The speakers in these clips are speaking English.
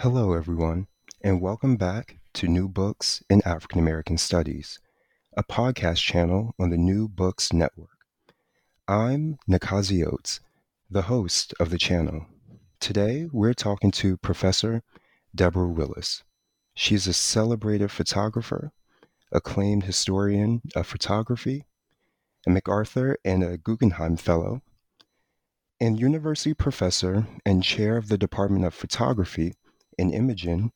Hello, everyone, and welcome back to New Books in African American Studies, a podcast channel on the New Books Network. I'm Nakazi Oates, the host of the channel. Today, we're talking to Professor Deborah Willis. She's a celebrated photographer, acclaimed historian of photography, a MacArthur and a Guggenheim Fellow, and university professor and chair of the Department of Photography in Imaging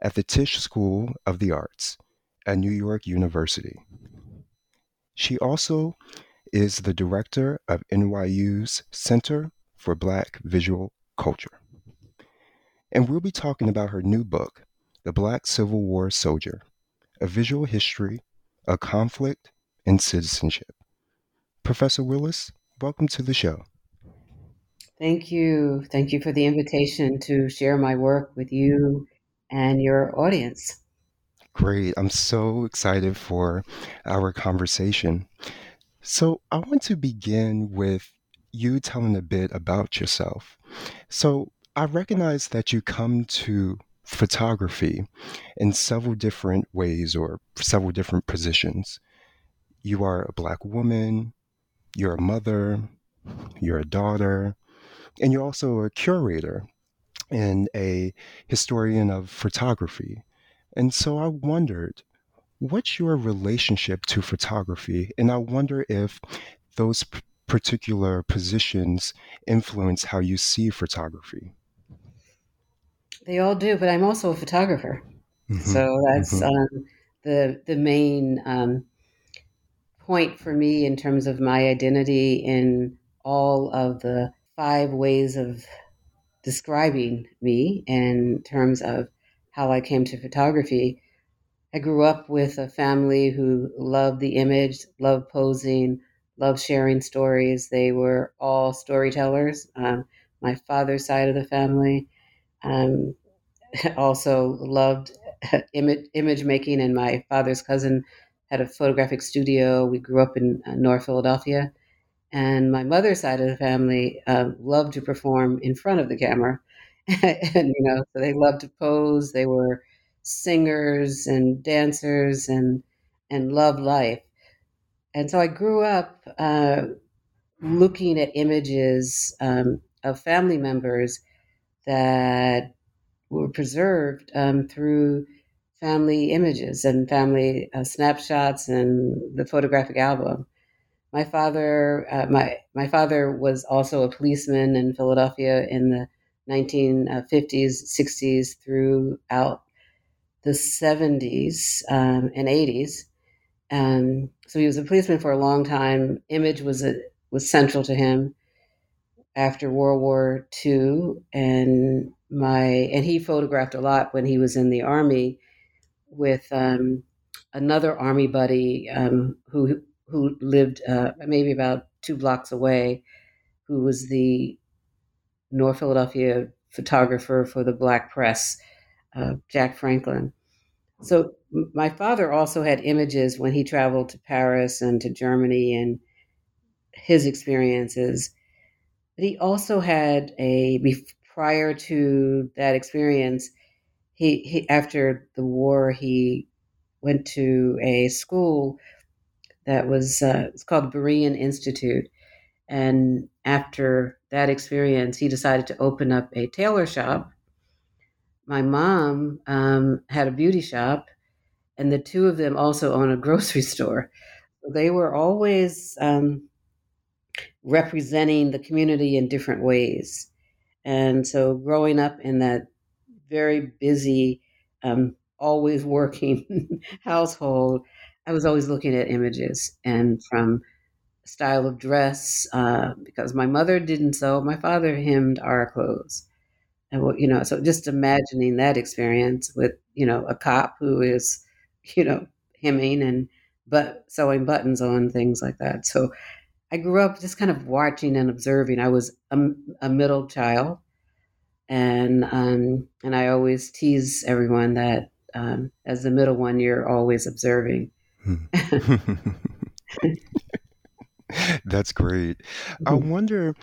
at the Tisch School of the Arts at New York University. She also is the director of NYU's Center for Black Visual Culture. And we'll be talking about her new book, The Black Civil War Soldier A Visual History A Conflict and Citizenship. Professor Willis, welcome to the show. Thank you. Thank you for the invitation to share my work with you and your audience. Great. I'm so excited for our conversation. So, I want to begin with you telling a bit about yourself. So, I recognize that you come to photography in several different ways or several different positions. You are a Black woman, you're a mother, you're a daughter, and you're also a curator and a historian of photography. And so I wondered, what's your relationship to photography? And I wonder if those p- particular positions influence how you see photography. They all do, but I'm also a photographer. Mm-hmm. So that's mm-hmm. um, the the main um, point for me in terms of my identity in all of the five ways of describing me in terms of how I came to photography. I grew up with a family who loved the image, loved posing, loved sharing stories. They were all storytellers. Um, my father's side of the family um, also loved image, image making, and my father's cousin had a photographic studio. We grew up in uh, North Philadelphia. And my mother's side of the family uh, loved to perform in front of the camera. and, you know, they loved to pose. They were singers and dancers and, and loved life. And so I grew up uh, looking at images um, of family members that were preserved um, through family images and family uh, snapshots and the photographic album. My father, uh, my my father was also a policeman in Philadelphia in the 1950s, 60s, throughout the 70s um, and 80s. Um, so he was a policeman for a long time. Image was a, was central to him after World War II, and my and he photographed a lot when he was in the army with um, another army buddy um, who who lived uh, maybe about two blocks away, who was the North Philadelphia photographer for the Black Press, uh, Jack Franklin. so my father also had images when he traveled to Paris and to Germany and his experiences. But he also had a prior to that experience. He, he after the war he went to a school that was uh, it's called Berean Institute, and after that experience, he decided to open up a tailor shop. My mom um, had a beauty shop, and the two of them also own a grocery store. They were always um, representing the community in different ways. And so, growing up in that very busy, um, always working household, I was always looking at images and from style of dress uh, because my mother didn't sew, my father hemmed our clothes. And, you know, so just imagining that experience with, you know, a cop who is you know, hemming and but sewing buttons on things like that. So I grew up just kind of watching and observing. I was a, a middle child, and um, and I always tease everyone that um, as the middle one, you're always observing. That's great. I mm-hmm. wonder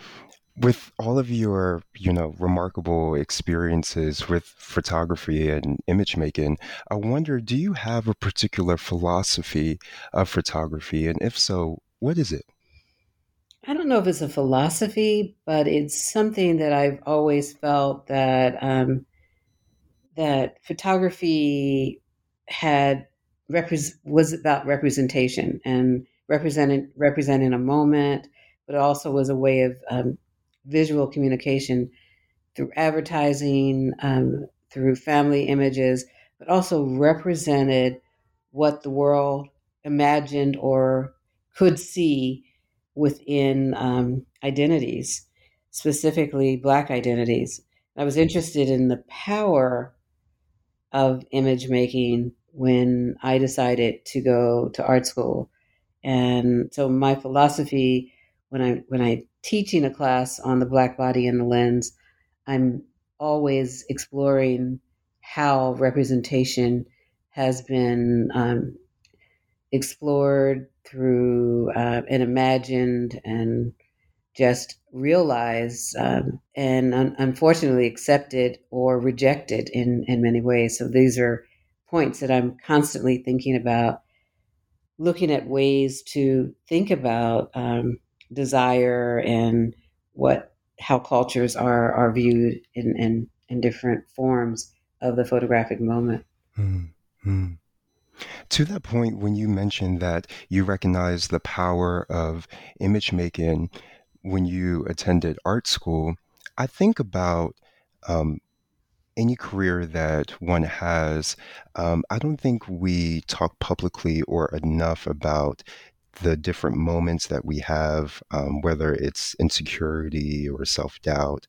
with all of your you know remarkable experiences with photography and image making i wonder do you have a particular philosophy of photography and if so what is it i don't know if it's a philosophy but it's something that i've always felt that um, that photography had repre- was about representation and represented representing a moment but also was a way of um, visual communication through advertising, um, through family images, but also represented what the world imagined or could see within um, identities, specifically Black identities. I was interested in the power of image making when I decided to go to art school. And so my philosophy when I when I teaching a class on the black body and the lens, I'm always exploring how representation has been um, explored through uh, and imagined and just realized um, and un- unfortunately accepted or rejected in, in many ways. So these are points that I'm constantly thinking about, looking at ways to think about um, desire and what how cultures are are viewed in in, in different forms of the photographic moment. Mm-hmm. To that point, when you mentioned that you recognize the power of image making when you attended art school, I think about um, any career that one has. Um, I don't think we talk publicly or enough about the different moments that we have, um, whether it's insecurity or self doubt,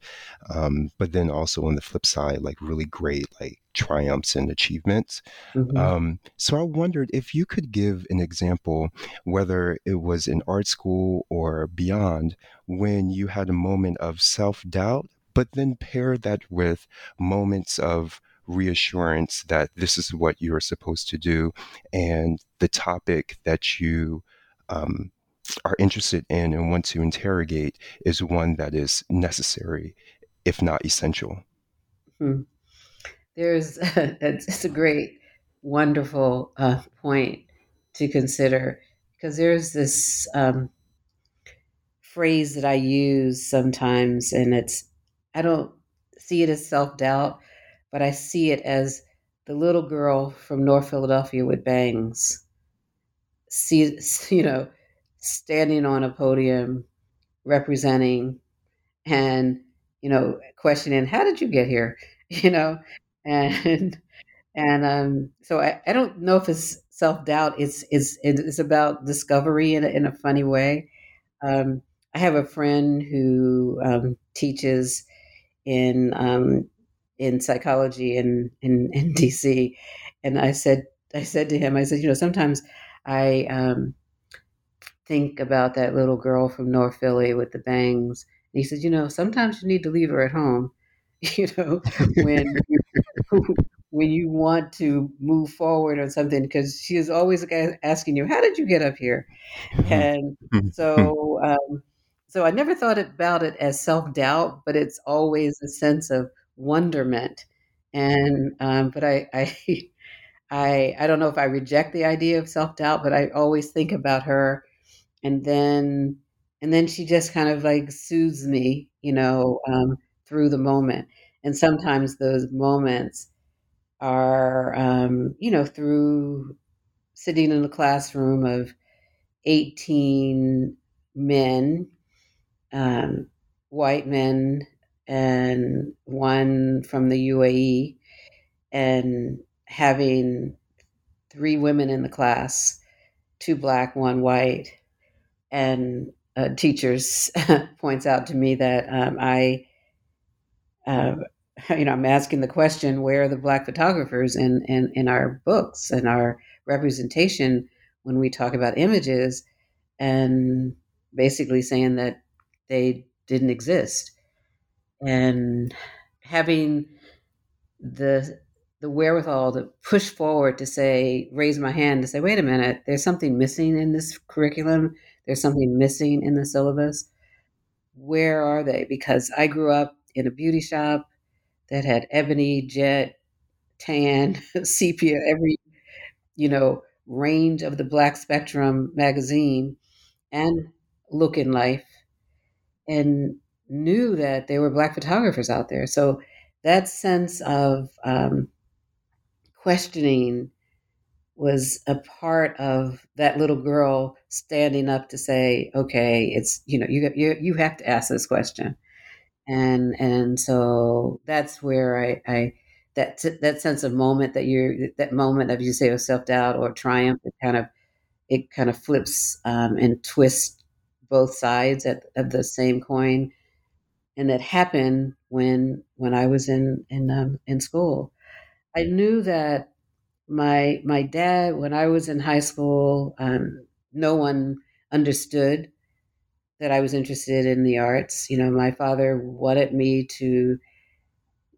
um, but then also on the flip side, like really great like triumphs and achievements. Mm-hmm. Um, so I wondered if you could give an example, whether it was in art school or beyond, when you had a moment of self doubt, but then pair that with moments of reassurance that this is what you're supposed to do and the topic that you um, are interested in and want to interrogate is one that is necessary, if not essential. Hmm. There's it's a great, wonderful uh, point to consider because there's this um, phrase that I use sometimes, and it's I don't see it as self doubt, but I see it as the little girl from North Philadelphia with bangs see, you know, standing on a podium representing and, you know, questioning, how did you get here? You know, and, and um, so I, I don't know if it's self doubt. It's, it's, it's about discovery in a, in a funny way. Um, I have a friend who um, teaches in um, in psychology in, in in DC, and I said I said to him, I said, you know, sometimes I um, think about that little girl from North Philly with the bangs. And he said, you know, sometimes you need to leave her at home, you know, when when you want to move forward on something because she is always asking you, "How did you get up here?" And so, um, so I never thought about it as self doubt, but it's always a sense of wonderment. And um, but I, I, I, I don't know if I reject the idea of self doubt, but I always think about her, and then and then she just kind of like soothes me, you know, um, through the moment. And sometimes those moments are, um, you know, through sitting in a classroom of 18 men, um, white men, and one from the UAE, and having three women in the class two black, one white. And uh, teachers points out to me that um, I, uh, you know, I'm asking the question, where are the black photographers in, in, in our books and our representation when we talk about images? And basically saying that they didn't exist. And having the the wherewithal to push forward to say, raise my hand to say, wait a minute, there's something missing in this curriculum. There's something missing in the syllabus. Where are they? Because I grew up in a beauty shop that had ebony, jet, tan, sepia, every, you know, range of the black spectrum magazine and look in life and knew that there were black photographers out there. So that sense of um, questioning was a part of that little girl standing up to say, "Okay, it's you know you you you have to ask this question," and and so that's where I, I that that sense of moment that you're that moment of you say of self doubt or triumph, it kind of it kind of flips um, and twists both sides at, of the same coin, and that happened when when I was in in um, in school. I knew that my my dad, when I was in high school, um, no one understood that I was interested in the arts. You know, my father wanted me to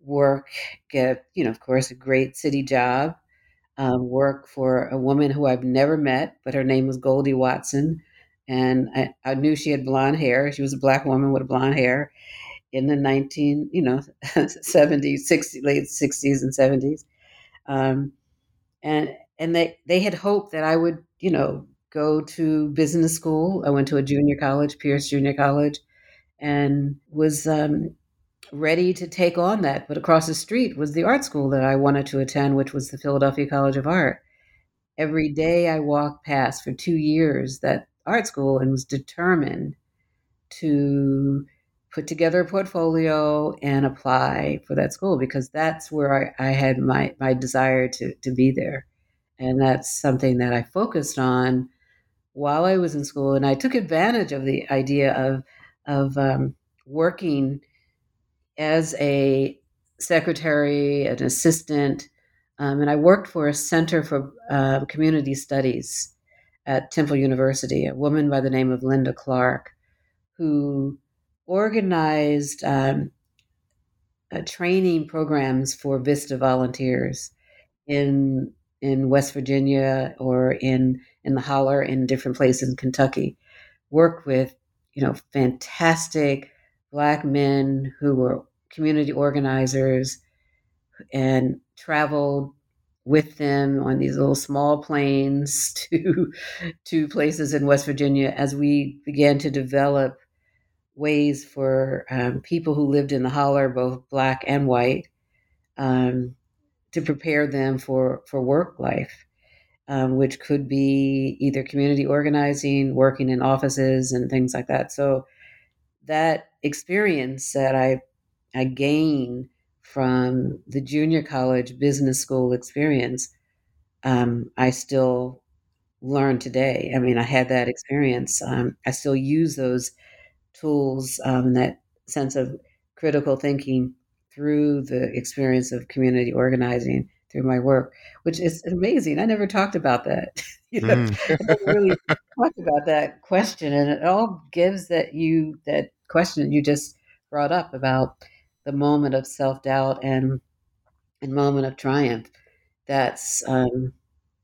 work, get you know, of course, a great city job, um, work for a woman who I've never met, but her name was Goldie Watson, and I, I knew she had blonde hair. She was a black woman with blonde hair in the 19, you know, 70s, 60s, late 60s and 70s. Um, and and they, they had hoped that I would, you know, go to business school. I went to a junior college, Peirce Junior College, and was um, ready to take on that. But across the street was the art school that I wanted to attend, which was the Philadelphia College of Art. Every day I walked past for two years that art school and was determined to put together a portfolio and apply for that school because that's where I, I, had my, my desire to, to be there. And that's something that I focused on while I was in school. And I took advantage of the idea of, of um, working as a secretary, an assistant. Um, and I worked for a Center for uh, Community Studies at Temple University, a woman by the name of Linda Clark, who organized um, uh, training programs for Vista volunteers in in West Virginia or in in the Holler in different places in Kentucky. Worked with you know fantastic black men who were community organizers and traveled with them on these little small planes to to places in West Virginia as we began to develop ways for um, people who lived in the holler, both black and white, um, to prepare them for, for work life, um, which could be either community organizing, working in offices, and things like that. So that experience that I I gained from the junior college business school experience, um, I still learn today. I mean, I had that experience. Um, I still use those tools, um, that sense of critical thinking through the experience of community organizing through my work, which is amazing. I never talked about that. you know, mm. I never really talked about that question, and it all gives that you that question you just brought up about the moment of self doubt and and moment of triumph. That's um,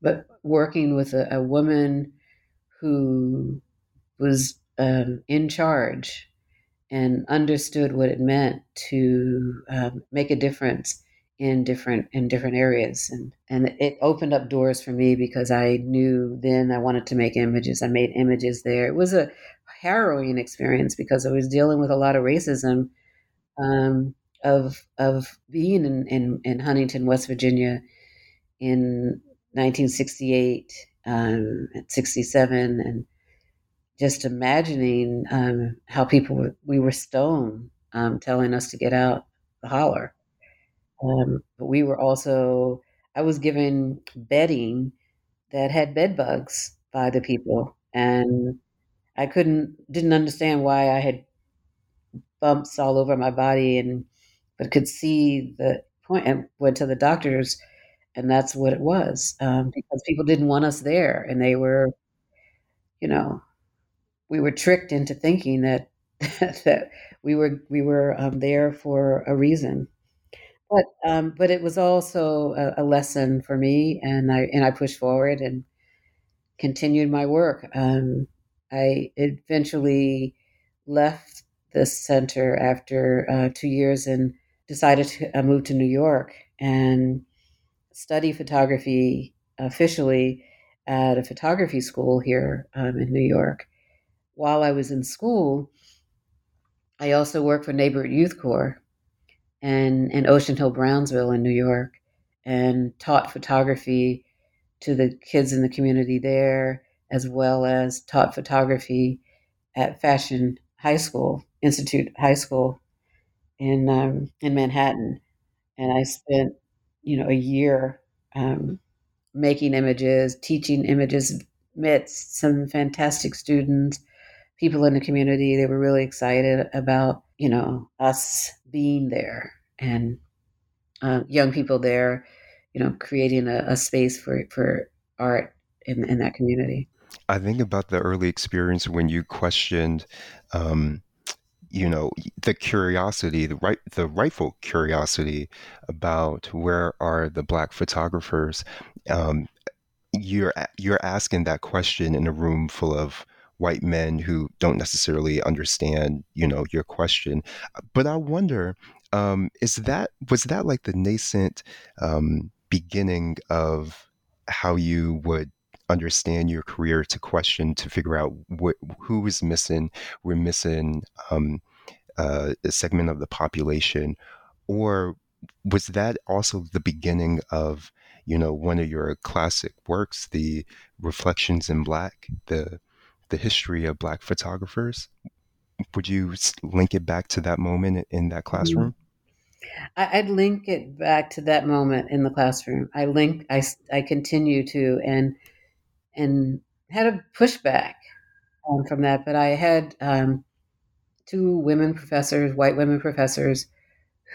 but working with a, a woman who was um, in charge and understood what it meant to um, make a difference in different in different areas. And and it opened up doors for me because I knew then I wanted to make images. I made images there. It was a harrowing experience because I was dealing with a lot of racism um, of of being in, in, in Huntington West Virginia in 1968 um, 67 and just imagining um, how people were, we were stoned um, telling us to get out the holler. Um, but we were also, I was given bedding that had bed bugs by the people. And I couldn't, didn't understand why I had bumps all over my body and, but could see the point and went to the doctors and that's what it was um, because people didn't want us there and they were you know we were tricked into thinking that that we were we were um, there for a reason. But um, but it was also a, a, lesson for me, and I and I pushed forward and continued my work. Um, I eventually left the center after uh, two years and decided to uh, move to New York and study photography officially at a photography school here um, in New York. While I was in school, I also worked for Neighborhood Youth Corps and in Ocean Hill, Brownsville in New York, and taught photography to the kids in the community there, as well as taught photography at Fashion High School, Institute High School in um, in Manhattan. And I spent, you know, a year um, making images, teaching images, met some fantastic students people in the community. They were really excited about, you know, us being there and uh, young people there, you know, creating a, a space for, for art in, in that community. I think about the early experience when you questioned, um, you know, the curiosity, the right, the rightful curiosity about where are the black photographers. Um, you're you're asking that question in a room full of white men who don't necessarily understand, you know, your question. But I wonder, um, is that was that like the nascent um, beginning of how you would understand your career to question to figure out what who is missing? We're missing um, uh, a segment of the population, or was that also the beginning of you know one of your classic works, the Reflections in Black, the the history of black photographers would you link it back to that moment in that mm-hmm. classroom i'd link it back to that moment in the classroom i link i, I continue to and and had a pushback um, from that but i had um, two women professors white women professors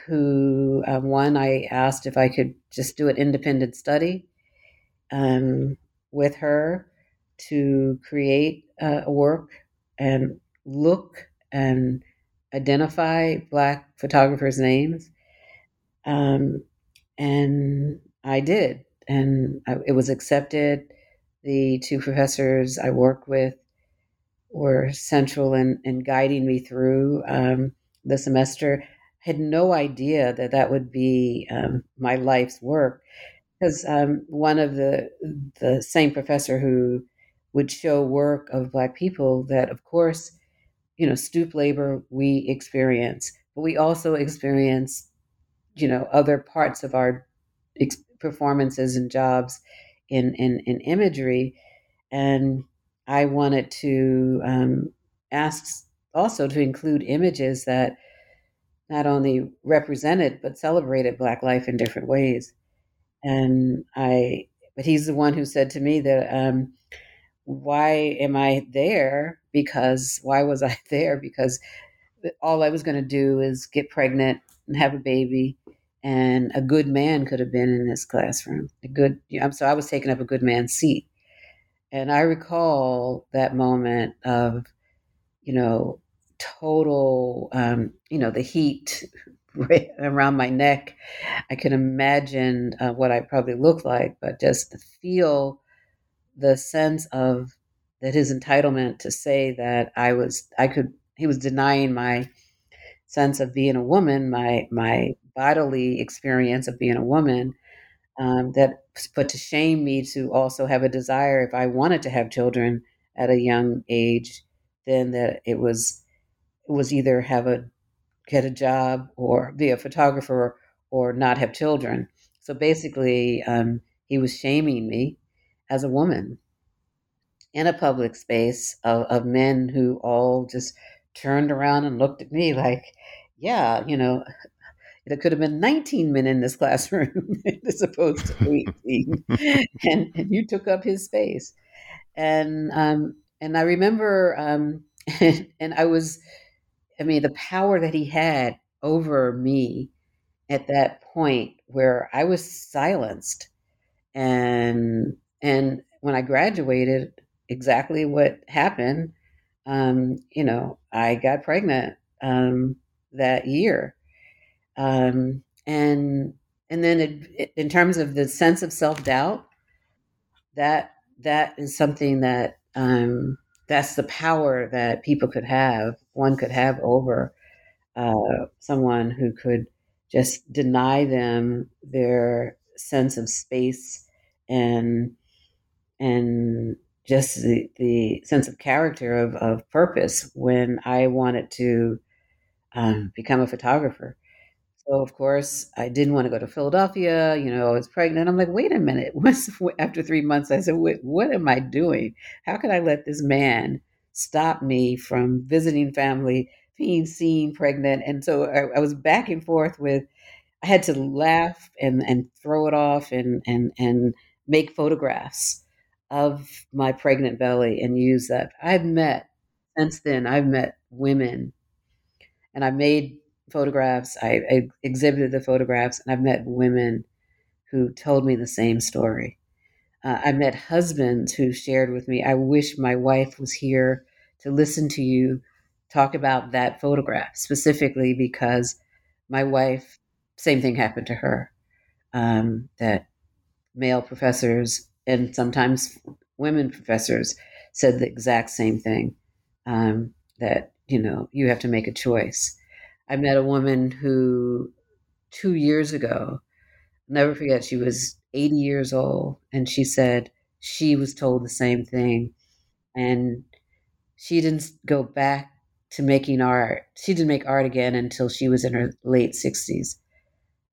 who um, one i asked if i could just do an independent study um, with her to create uh, work and look and identify Black photographers' names. Um, and I did, and I, it was accepted. The two professors I worked with were central in, in guiding me through um, the semester. I Had no idea that that would be um, my life's work, because um, one of the the same professor who would show work of Black people that, of course, you know, stoop labor we experience, but we also experience, you know, other parts of our ex- performances and jobs in, in, in imagery. And I wanted to um, ask also to include images that not only represented but celebrated Black life in different ways. And I, but he's the one who said to me that um, why am I there? Because why was I there? Because all I was going to do is get pregnant and have a baby, and a good man could have been in this classroom. A good, so I was taking up a good man's seat, and I recall that moment of, you know, total, um, you know, the heat around my neck. I can imagine uh, what I probably looked like, but just to feel the sense of that his entitlement to say that I was, I could, he was denying my sense of being a woman, my my bodily experience of being a woman. Um, that, but to shame me to also have a desire if I wanted to have children at a young age, then that it was it was either have a get a job or be a photographer or not have children. So basically, um, he was shaming me as a woman in a public space of, of men who all just turned around and looked at me like, yeah, you know, it could have been 19 men in this classroom as opposed to 18. and, and you took up his space. And, um, and I remember, um, and I was, I mean, the power that he had over me at that point where I was silenced. And, and when I graduated, exactly what happened um, you know, I got pregnant um, that year, um, and and then it, it, in terms of the sense of self doubt, that that is something that um, that's the power that people could have, one could have over uh, someone who could just deny them their sense of space and and just the, the sense of character of, of purpose when I wanted to um, become a photographer. So of course I didn't want to go to Philadelphia. You know, I was pregnant. I'm like, wait a minute. Once after three months, I said, what, what am I doing? How can I let this man stop me from visiting family, being seen pregnant? And so I, I was back and forth with. I had to laugh and and throw it off and and and make photographs of my pregnant belly and use that. I've met since then. I've met women, and I've made photographs. I, I exhibited the photographs, and I've met women who told me the same story. Uh, I met husbands who shared with me, I wish my wife was here to listen to you talk about that photograph specifically because my wife, same thing happened to her. Um, that male professors and sometimes women professors said the exact same thing um, that you know you have to make a choice. I met a woman who two years ago never forget she was 80 years old and she said she was told the same thing and she didn't go back to making art. She didn't make art again until she was in her late 60s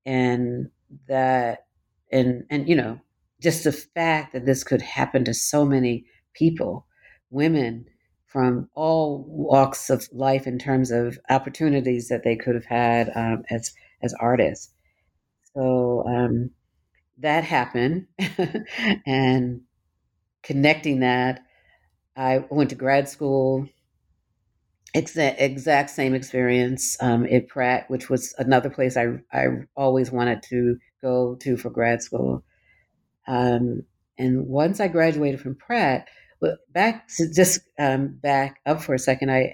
and that and and you know just the fact that this could happen to so many people, women from all walks of life in terms of opportunities that they could have had um, as as artists. So um, that happened, and connecting that, I went to grad school. Exact, exact same experience um, at Pratt, which was another place I I always wanted to go to for grad school. Um, and once I graduated from Pratt, back just um, back up for a second, I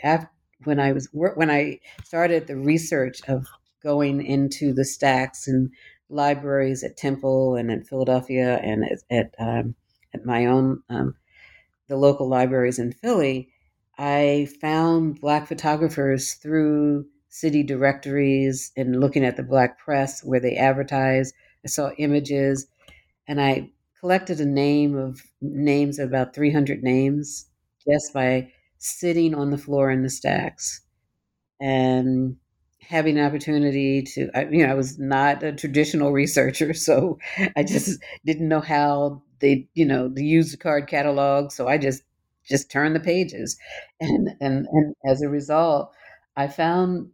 when I was when I started the research of going into the stacks and libraries at Temple and in Philadelphia and at at, um, at my own um, the local libraries in Philly, I found black photographers through city directories and looking at the black press where they advertise. I saw images and I collected a name of names of about 300 names just by sitting on the floor in the stacks and having an opportunity to you know i was not a traditional researcher so i just didn't know how they you know the card catalog so i just just turned the pages. And and and as a result i found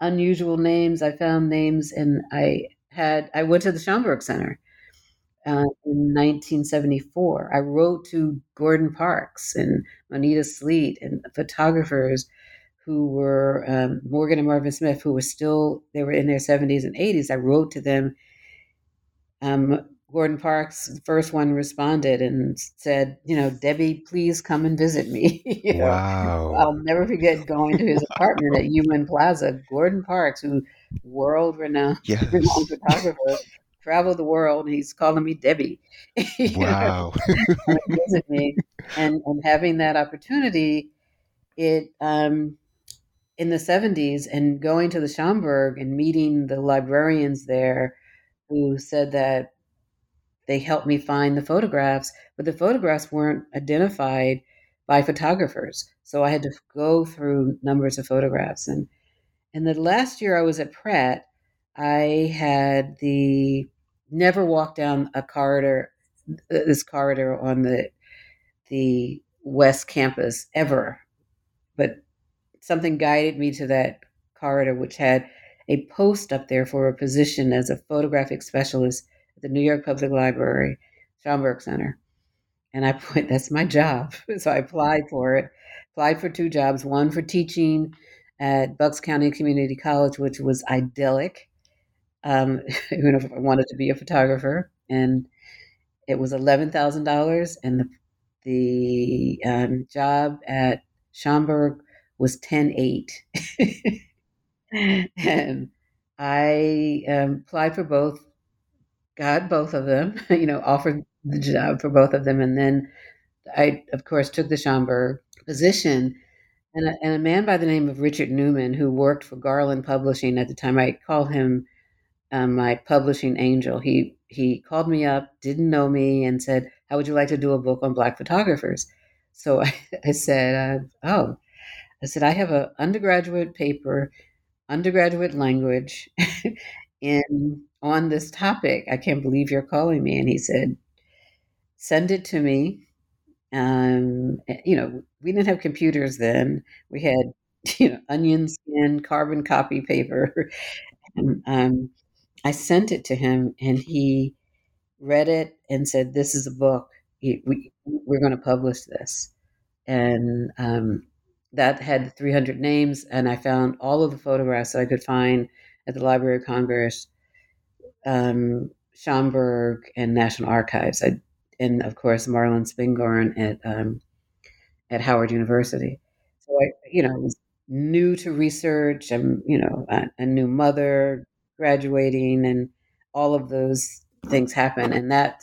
unusual names i found names and i had i went to the schomburg center uh, in 1974. I wrote to Gordon Parks and Moneta Sleet and photographers who were um, Morgan and Marvin Smith, who were still they were in their 70s and 80s. I wrote to them. Um, Gordon Parks, the first one, responded and said, "You know, Debbie, please come and visit me." wow! I'll never forget going to his apartment at UN Plaza. Gordon Parks, who world renowned yes. photographer, traveled the world. He's calling me Debbie. Wow. visit me, and and having that opportunity, it um, in the seventies, and going to the Schomburg and meeting the librarians there, who said that they helped me find the photographs, but the photographs weren't identified by photographers. So I had to go through numbers of photographs. And and the last year I was at Pratt, I had the never walked down a corridor, this corridor on the the West Campus ever, but something guided me to that corridor, which had a post up there for a position as a photographic specialist at the New York Public Library, Schomburg Center. And I put, that's my job. So I applied for it, applied for two jobs one for teaching at Bucks County Community College, which was idyllic, um, I wanted to be a photographer. And it was $11,000. And the, the um, job at Schomburg was 10 8. and I um, applied for both, got both of them, you know, offered the job for both of them. And then I, of course, took the Schomburg position. And a, and a man by the name of Richard Newman, who worked for Garland Publishing at the time, I call him um, my publishing angel. He he called me up, didn't know me, and said, "How would you like to do a book on Black photographers?" So I, I said, uh, "Oh," I said, "I have an undergraduate paper, undergraduate language, in on this topic. I can't believe you're calling me." And he said, send it to me. Um, eh, you know, we didn't have computers then. We had, you know, onion skin, carbon copy paper. um, I sent it to him, and he read it and said, "This is a book. we, we're going to publish this." And um, that had 300 names, and I found all of the photographs that I could find at the Library of Congress, um, Schomburg, and National Archives. I and of course Moorland-Spingarn at um, at Howard University. So I, you know, was new to research. I'm, you know, a, a new mother, graduating, and all of those things happen, and that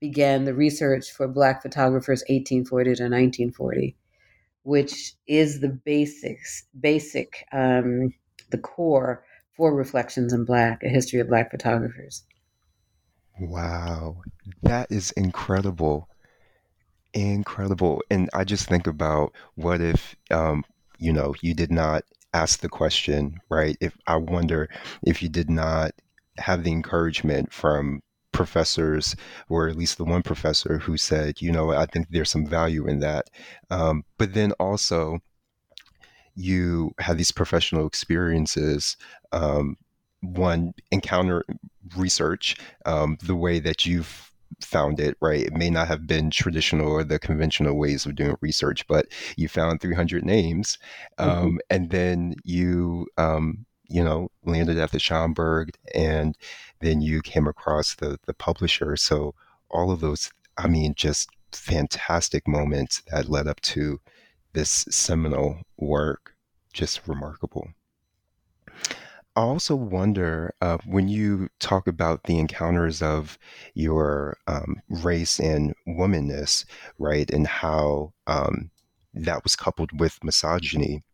began the research for Black photographers 1840 to 1940, which is the basics, basic, um, the core for Reflections in Black, a history of Black photographers. Wow, that is incredible. Incredible. And I just think about what if, um, you know, you did not ask the question, right? If I wonder if you did not have the encouragement from professors, or at least the one professor who said, you know, I think there's some value in that. Um, but then also, you have these professional experiences um, one encounter research um, the way that you've found it right? It may not have been traditional or the conventional ways of doing research but you found 300 names um, mm-hmm. and then you um, you know landed at the schomburg and then you came across the the publisher. So all of those i mean just fantastic moments that led up to this seminal work. Just remarkable I also wonder uh, when you talk about the encounters of your um, race and womanness, right, and how um, that was coupled with misogyny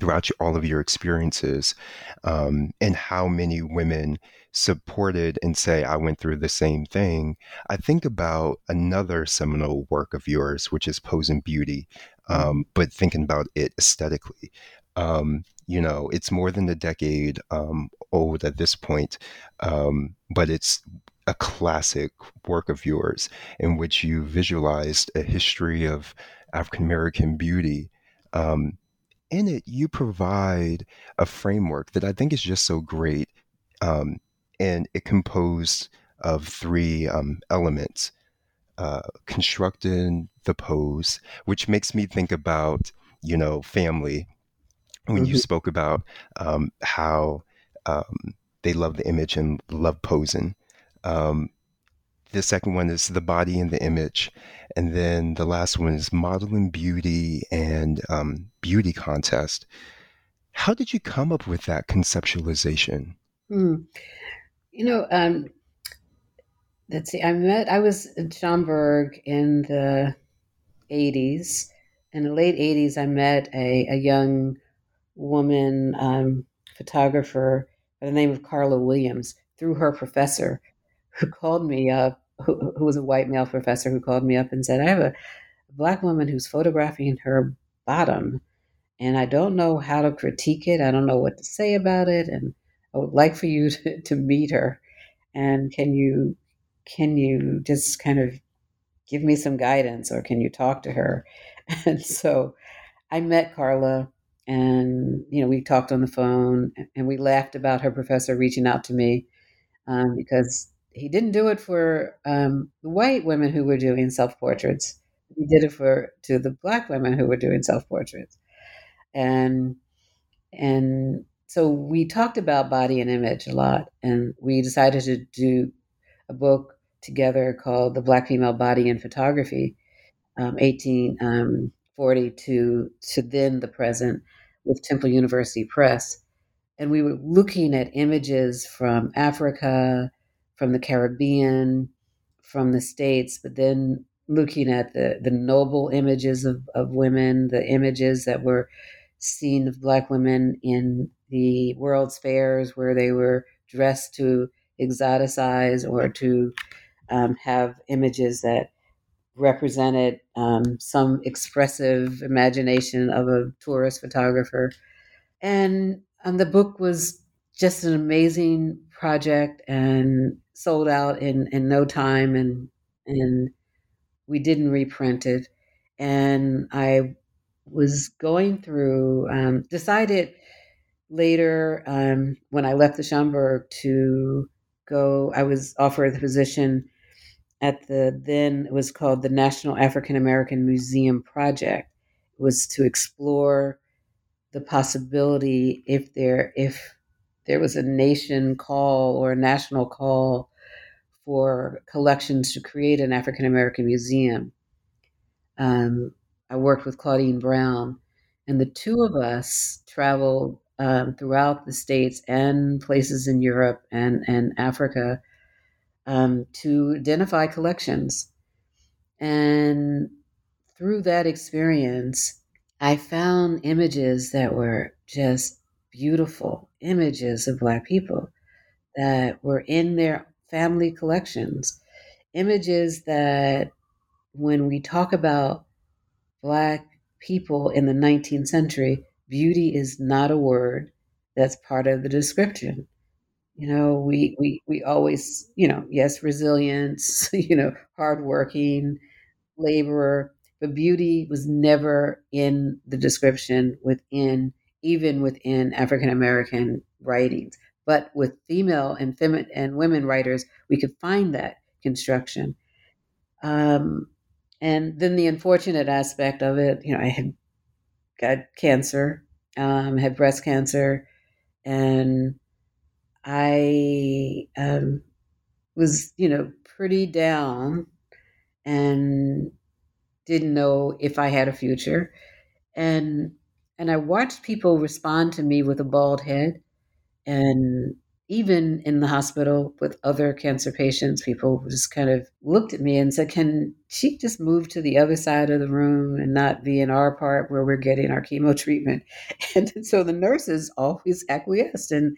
throughout all of your experiences, um, and how many women supported and say, I went through the same thing. I think about another seminal work of yours, which is Posing Beauty, um, but thinking about it aesthetically. Um, you know, it's more than a decade um, old at this point, um, but it's a classic work of yours in which you visualized a history of African American beauty. Um, in it, you provide a framework that I think is just so great, um, and it composed of three um, elements. Uh, constructing the pose, which makes me think about, you know, family when mm-hmm. you spoke about um, how um, they love the image and love posing. Um, the second one is the body and the image. And then the last one is modeling beauty and um, beauty contest. How did you come up with that conceptualization? Hmm. You know, um, let's see. I met. I was in Schomburg in the '80s. In the late '80s, I met a, a young woman um, photographer by the name of Carla Williams through her professor, who called me up. Who, who was a white male professor who called me up and said, "I have a, black woman who's photographing her bottom, and I don't know how to critique it. I don't know what to say about it, and I would like for you to, to meet her. And can you can you just kind of give me some guidance or can you talk to her? And so I met Carla and you know we talked on the phone and we laughed about her professor reaching out to me um, because he didn't do it for um, the white women who were doing self portraits. He did it for to the black women who were doing self portraits, and and so we talked about body and image a lot, and we decided to do a book together called "The Black Female Body in Photography," um, eighteen um, 40 to to then the present with Temple University Press. And we were looking at images from Africa, from the Caribbean, from the States, but then looking at the, the noble images of, of women, the images that were seen of Black women in the World's Fairs where they were dressed to exoticize or to um, have images that represented um, some expressive imagination of a tourist photographer. And um, the book was just an amazing project and sold out in, in no time. And, and we didn't reprint it. And I was going through, um, decided later um, when I left the Schomburg to go, I was offered the position at the then it was called the National African American Museum Project. It was to explore the possibility if there if there was a nation call or a national call for collections to create an African American museum. Um, I worked with Claudine Brown, and the two of us traveled um, throughout the states and places in Europe and, and Africa um, to identify collections. And through that experience, I found images that were just beautiful images of Black people that were in their family collections. Images that, when we talk about Black people in the 19th century, beauty is not a word that's part of the description you know we we we always you know yes resilience you know hardworking laborer but beauty was never in the description within even within african american writings. But with female and feminine and women writers we could find that construction. Um, and then the unfortunate aspect of it you know i had got cancer um, had breast cancer and I um, was, you know, pretty down and didn't know if I had a future. And and I watched people respond to me with a bald head. And even in the hospital with other cancer patients, people just kind of looked at me and said, Can she just move to the other side of the room and not be in our part where we're getting our chemo treatment? And so the nurses always acquiesced. And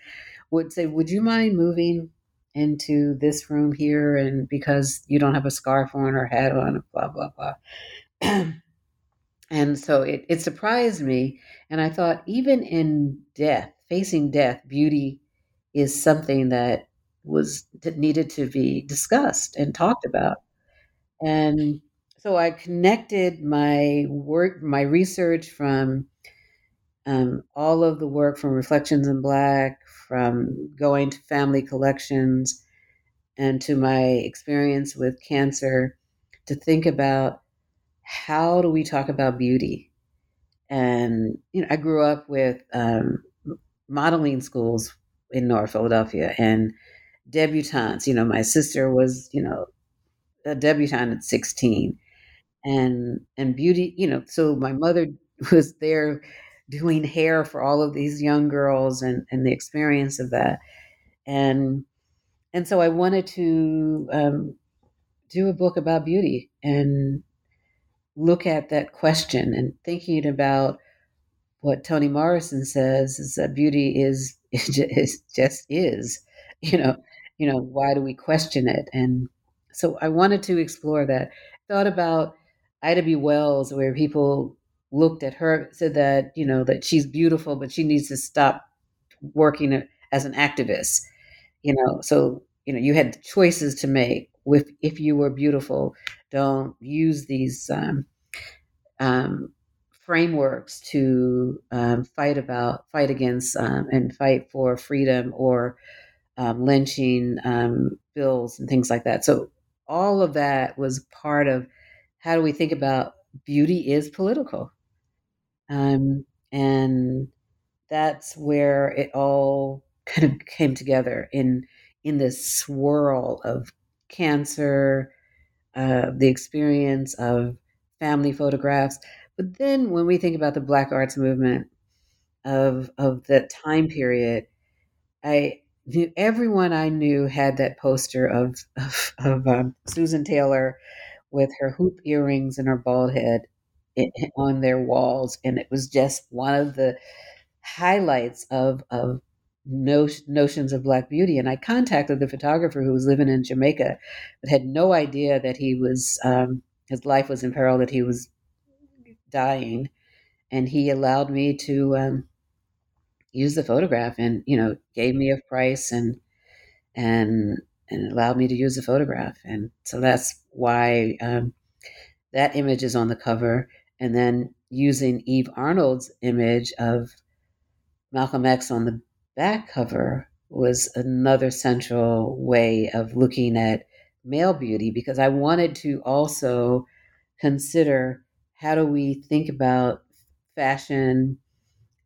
would say, Would you mind moving into this room here? And because you don't have a scarf on or hat on, blah, blah, blah. and so it, it surprised me. And I thought, even in death, facing death, beauty is something that was needed to be discussed and talked about. And so I connected my work, my research from um, all of the work from Reflections in Black, from going to family collections, and to my experience with cancer, to think about how do we talk about beauty. And you know, I grew up with um, modeling schools in North Philadelphia and debutantes. You know, my sister was, you know, a debutante at 16 and and beauty you know so my mother was there doing hair for all of these young girls and, and the experience of that. And and so I wanted to um, do a book about beauty and look at that question and thinking about what Toni Morrison says is that beauty is is just is, you know, you know, why do we question it? And so I wanted to explore that. Thought about Ida B. Wells, where people looked at her, said that, you know, that she's beautiful, but she needs to stop working as an activist. You know, so, you know, you had choices to make with if you were beautiful. Don't use these um, um, frameworks to um, fight about, fight against, um, and fight for freedom or um, lynching um, bills and things like that. So all of that was part of how do we think about beauty is political, um, and that's where it all kind of came together in in this swirl of cancer, uh, the experience of family photographs. But then when we think about the Black Arts Movement of of that time period, I everyone I knew had that poster of of, of um, Susan Taylor with her hoop earrings and her bald head on their walls, and it was just one of the highlights of of notions of black beauty. And I contacted the photographer who was living in Jamaica, but had no idea that he was um, his life was in peril, that he was dying, and he allowed me to um, use the photograph and you know gave me a price and and and allowed me to use the photograph and so that's why um, that image is on the cover and then using eve arnold's image of malcolm x on the back cover was another central way of looking at male beauty because i wanted to also consider how do we think about fashion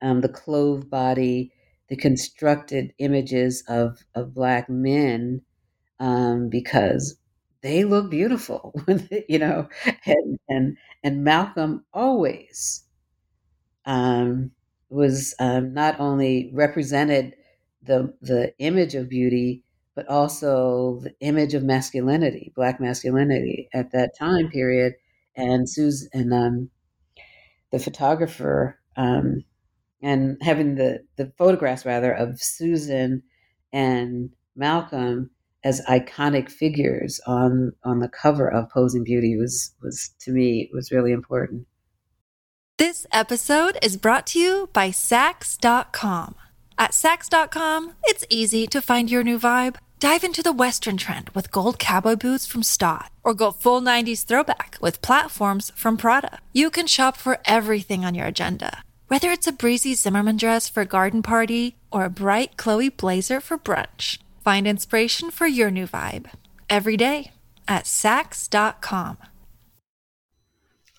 um, the clove body, the constructed images of, of black men, um, because they look beautiful, you know, and, and, and Malcolm always um, was um, not only represented the, the image of beauty, but also the image of masculinity, black masculinity at that time period. And Susan and um, the photographer um, and having the the photographs rather of Susan and Malcolm as iconic figures on on the cover of Posing Beauty was was to me was really important. This episode is brought to you by Saks.com. At Saks.com, it's easy to find your new vibe. Dive into the Western trend with gold cowboy boots from Staud, or go full 90s throwback with platforms from Prada. You can shop for everything on your agenda whether it's a breezy Zimmermann dress for a garden party or a bright Chloe blazer for brunch, find inspiration for your new vibe every day at Saks.com.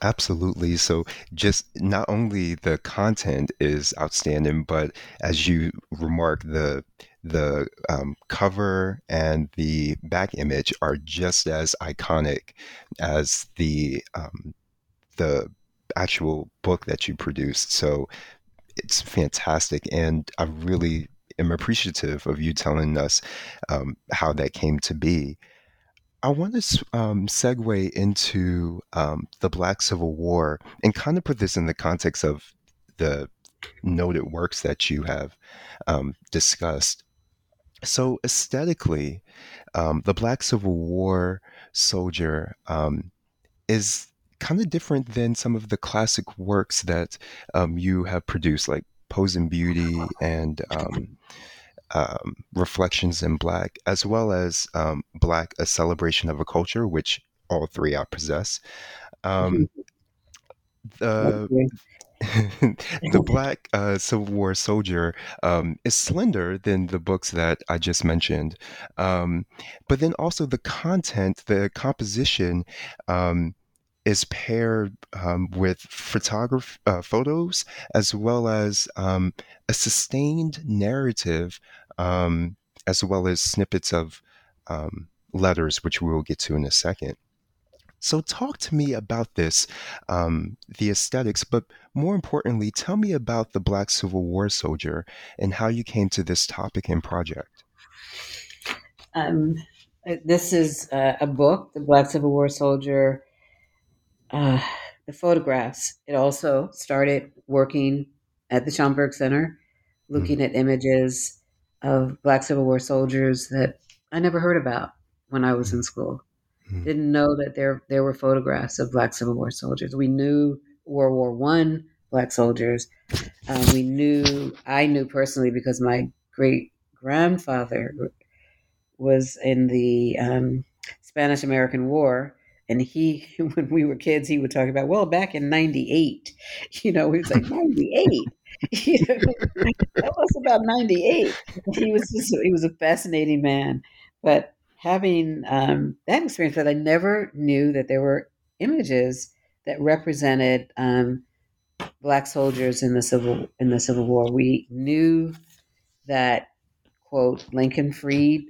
Absolutely. So, just not only the content is outstanding, but as you remark, the the um, cover and the back image are just as iconic as the um, the actual book that you produced. So it's fantastic. And I really am appreciative of you telling us um, how that came to be. I want to um, segue into um, the Black Civil War and kind of put this in the context of the noted works that you have um, discussed. So, aesthetically, um, the Black Civil War soldier um, is kind of different than some of the classic works that um, you have produced, like Posing Beauty and um, um, Reflections in Black, as well as um, Black, A Celebration of a Culture, which all three I possess. Um, the the black uh, Civil War soldier um, is slender than the books that I just mentioned, um, but then also the content, the composition um, is paired um, with photograph uh, photos as well as um, a sustained narrative um, as well as snippets of um, letters which we will get to in a second So, talk to me about this, um, the aesthetics, but more importantly, tell me about the Black Civil War soldier and how you came to this topic and project. Um, this is uh, a book, The Black Civil War Soldier. Uh, the photographs. It also started working at the Schomburg Center, looking mm-hmm. at images of Black Civil War soldiers that I never heard about when I was in school. Mm-hmm. Didn't know that there there were photographs of Black Civil War soldiers. We knew World War One Black soldiers. Uh, we knew I knew personally because my great grandfather was in the um, Spanish American War and he, when we were kids, he would talk about, well, back in 98, you know, he was like, 98. that was about 98. He was just, he was a fascinating man. But having um, that experience, that I never knew that there were images that represented um, black soldiers in the civil in the Civil War. We knew that quote Lincoln freed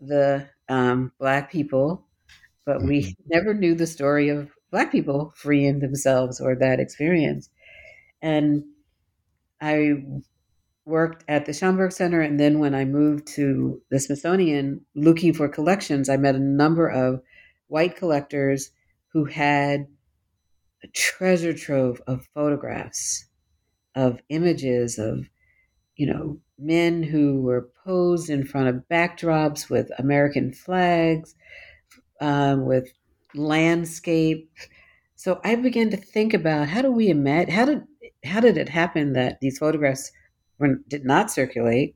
the um, black people but we mm-hmm. never knew the story of Black people freeing themselves or that experience. And I worked at the Schomburg Center, and then when I moved to the Smithsonian looking for collections, I met a number of white collectors who had a treasure trove of photographs, of images of, you know, men who were posed in front of backdrops with American flags, um, with landscape. So I began to think about how do we imagine how did how did it happen that these photographs were, did not circulate?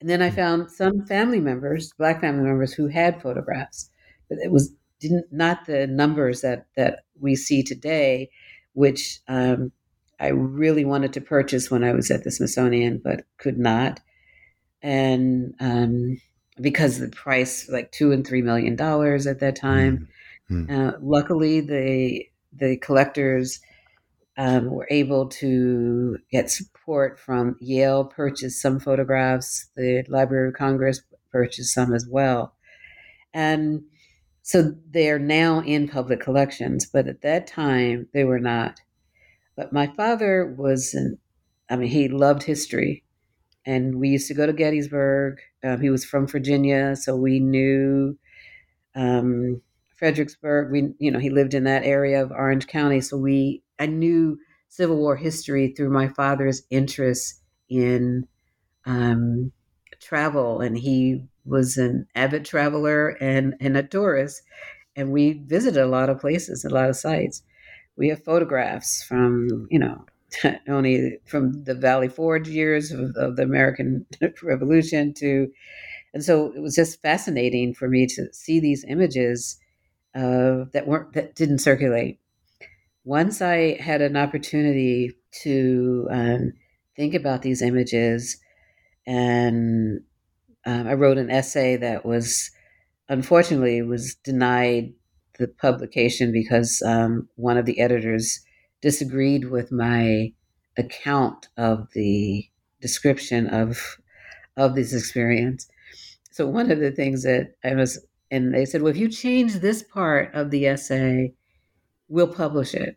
And then I hmm. found some family members, black family members, who had photographs, but it was didn't not the numbers that that we see today, which um, I really wanted to purchase when I was at the Smithsonian, but could not. And um, because the price like two and three million dollars at that time. Mm-hmm. Uh, luckily, the the collectors um, were able to get support from Yale. Purchased some photographs. The Library of Congress purchased some as well, and so they are now in public collections. But at that time, they were not. But my father was an, I mean, he loved history and we used to go to Gettysburg. Um, he was from Virginia, so we knew um, Fredericksburg. We, you know, he lived in that area of Orange County, so we I knew Civil War history through my father's interest in um, travel, and he was an avid traveler and, and a tourist, and we visited a lot of places, a lot of sites. We have photographs from you know only from the Valley Forge years of, of, the American Revolution to, and so it was just fascinating for me to see these images uh, that weren't that didn't circulate. Once I had an opportunity to um, think about these images, and um, I wrote an essay that was unfortunately was denied the publication because um, one of the editors disagreed with my account of the description of of this experience. So one of the things that I was, and they said, well, if you change this part of the essay, we'll publish it.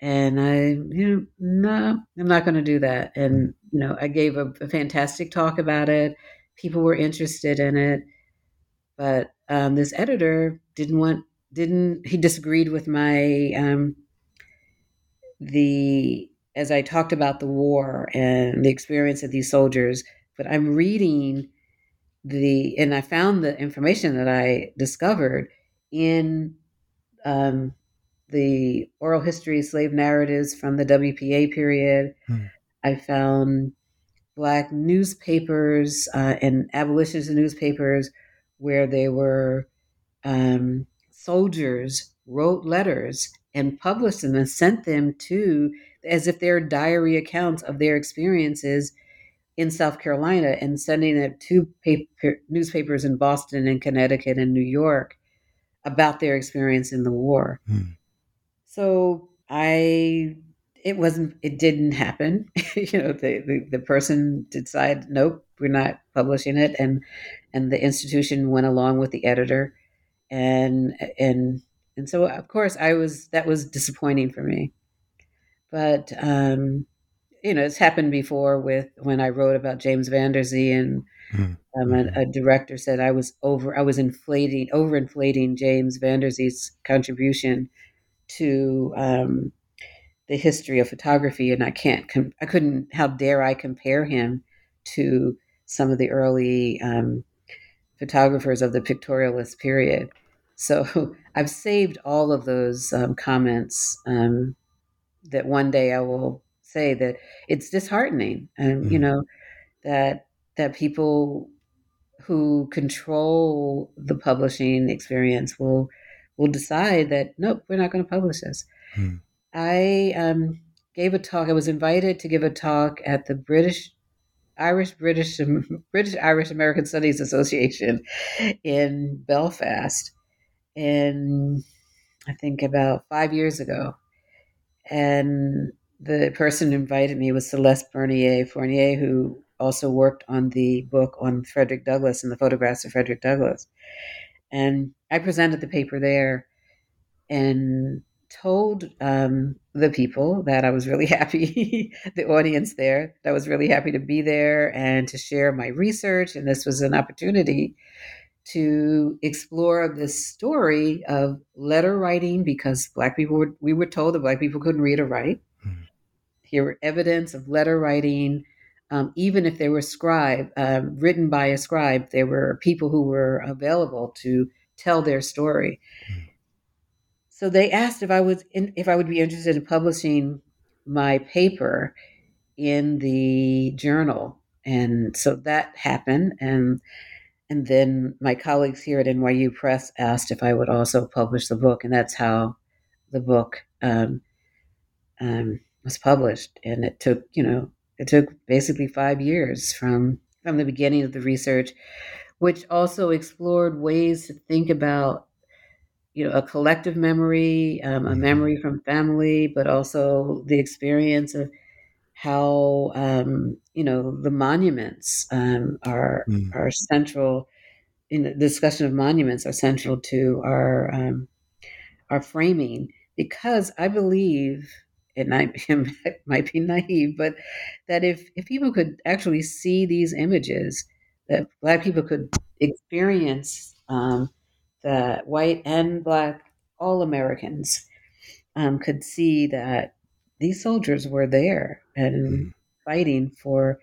And I, you know, no, I'm not going to do that. And you know, I gave a, a, fantastic talk about it. People were interested in it, but um, this editor didn't want, didn't he disagreed with my um, the as I talked about the war and the experience of these soldiers, but I'm reading the and I found the information that I discovered in um, the oral history slave narratives from the WPA period. Hmm. I found black newspapers uh, and abolitionist newspapers where they were um, soldiers wrote letters and published them and sent them to as if they're diary accounts of their experiences in South Carolina and sending it to paper, newspapers in Boston and Connecticut and New York about their experience in the war. Hmm. So I, it wasn't, it didn't happen. you know, the, the, the person decided, nope, we're not publishing it, and and the institution went along with the editor, and and and so of course I was that was disappointing for me. But um, you know, it's happened before with when I wrote about James Van Der Zee and mm-hmm. um, a, a, director said I was over I was inflating overinflating James Van Der Zee's contribution to um, the history of photography, and I can't com- I couldn't how dare I compare him to some of the early um, photographers of the pictorialist period. So I've saved all of those um, comments um, that one day I will say that it's disheartening, and mm. you know that that people who control the publishing experience will will decide that nope, we're not going to publish this. Mm. I um, gave a talk. I was invited to give a talk at the British Irish British British Irish American Studies Association in Belfast, in I think about five years ago, and the person who invited me was Celeste Bernier Fournier, who also worked on the book on Frederick Douglass and the photographs of Frederick Douglass. And I presented the paper there and told um, the people that I was really happy, the audience there, that I was really happy to be there and to share my research. And this was an opportunity to explore this story of letter writing because Black people were, we were told that Black people couldn't read or write. Mm. Here were evidence of letter writing. Um, even if they were scribe, um, written by a scribe, there were people who were available to tell their story. Mm. So they asked if I was in, if I would be interested in publishing my paper in the journal, and so that happened. And and then my colleagues here at NYU Press asked if I would also publish the book, and that's how the book um, um, was published. And it took, you know, it took basically five years from from the beginning of the research, which also explored ways to think about, you know, a collective memory, um, a mm-hmm. memory from family, but also the experience of how um, you know the monuments um, are mm. are central in the discussion of monuments are central to our um, our framing because I believe and I it might be naive, but that if if people could actually see these images, that Black people could experience um, that white and Black all Americans um, could see that these soldiers were there and mm. fighting for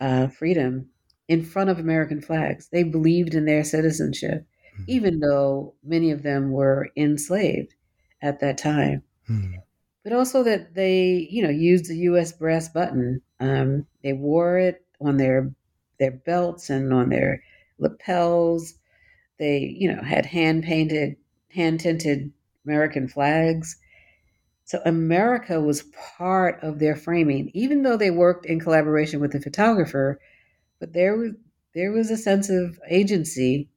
uh, freedom in front of American flags. They believed in their citizenship, mm. even though many of them were enslaved at that time. Mm. But also that they, you know, used the U.S. brass button. Um, they wore it on their their belts and on their lapels. They, you know, had hand painted, hand tinted American flags. So America was part of their framing, even though they worked in collaboration with the photographer. But there was there was a sense of agency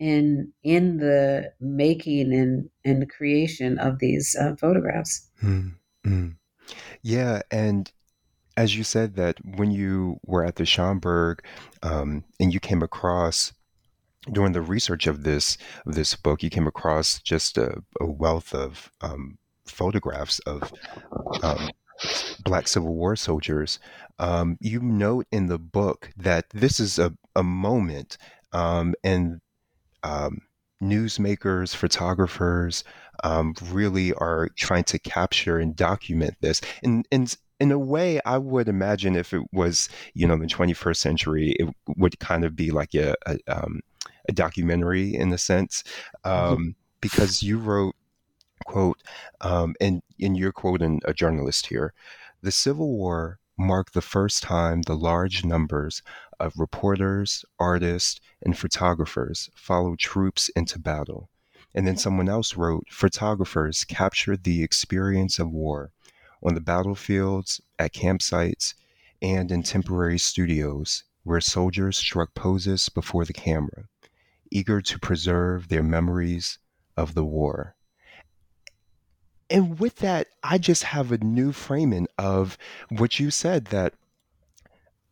in in the making and and creation of these uh, photographs. Mm-hmm. Yeah, and as you said that when you were at the Schomburg um, and you came across during the research of this of this book, you came across just a, a wealth of um, photographs of um, Black Civil War soldiers. Um, you note in the book that this is a, a moment, um, and um, newsmakers, photographers um, really are trying to capture and document this. And, and in a way, I would imagine if it was, you know, the 21st century, it would kind of be like a, a, um, a documentary in a sense, mm-hmm. because you wrote quote, um, and, and you're quoting a journalist here the Civil War marked the first time the large numbers of reporters, artists, and photographers followed troops into battle. And then someone else wrote photographers captured the experience of war on the battlefields, at campsites, and in temporary studios where soldiers struck poses before the camera, eager to preserve their memories of the war and with that, I just have a new framing of what you said that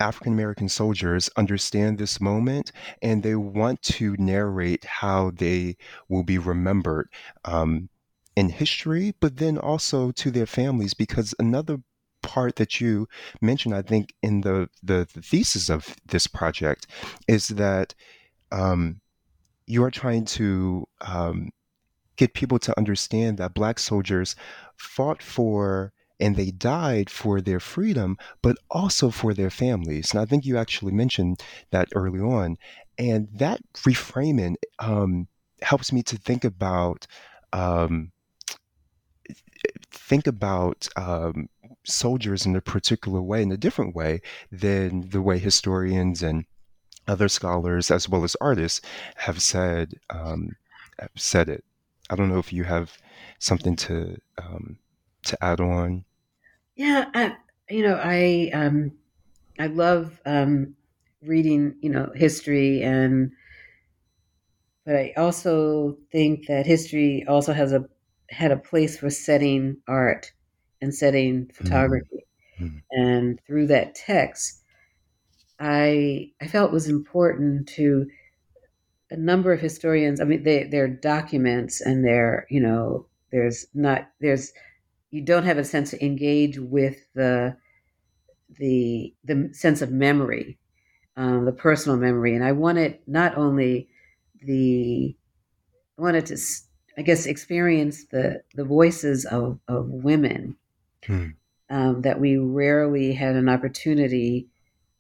African American soldiers understand this moment and they want to narrate how they will be remembered um, in history, but then also to their families. Because another part that you mentioned, I think, in the, the, the thesis of this project is that um, you are trying to um, get people to understand that Black soldiers fought for and they died for their freedom, but also for their families. And I think you actually mentioned that early on. And that reframing um, helps me to think about um, think about um, soldiers in a particular way, in a different way than the way historians and other scholars, as well as artists, have said um, have said it. I don't know if you have something to um, to add on. Yeah, I, you know, I um, I love um, reading, you know, history, and but I also think that history also has a had a place for setting art and setting photography, mm-hmm. and through that text, I I felt was important to a number of historians. I mean, they they're documents, and they're you know, there's not there's you don't have a sense to engage with the the the sense of memory, um, the personal memory, and I wanted not only the I wanted to I guess experience the the voices of of women hmm. um, that we rarely had an opportunity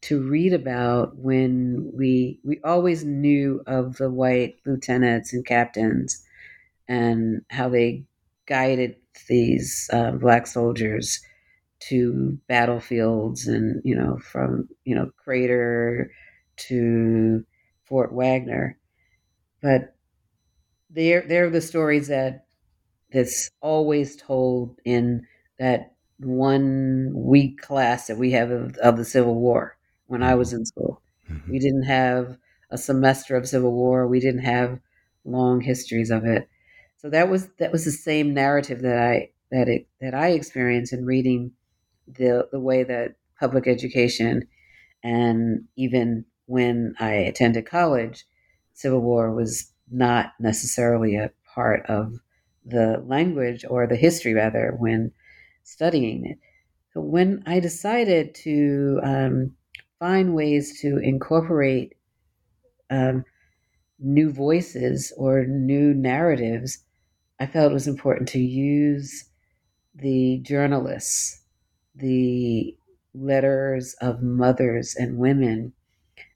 to read about when we we always knew of the white lieutenants and captains and how they guided these uh, black soldiers to battlefields and you know from you know Crater to Fort Wagner, but they're they're the stories that that's always told in that one week class that we have of, of the Civil War when I was in school. Mm-hmm. We didn't have a semester of Civil War. We didn't have long histories of it. So that was that was the same narrative that I that it that I experienced in reading the the way that public education and even when I attended college, Civil War was not necessarily a part of the language or the history rather when studying it. So when I decided to um, find ways to incorporate um, new voices or new narratives I felt it was important to use the journalists, the letters of mothers and women,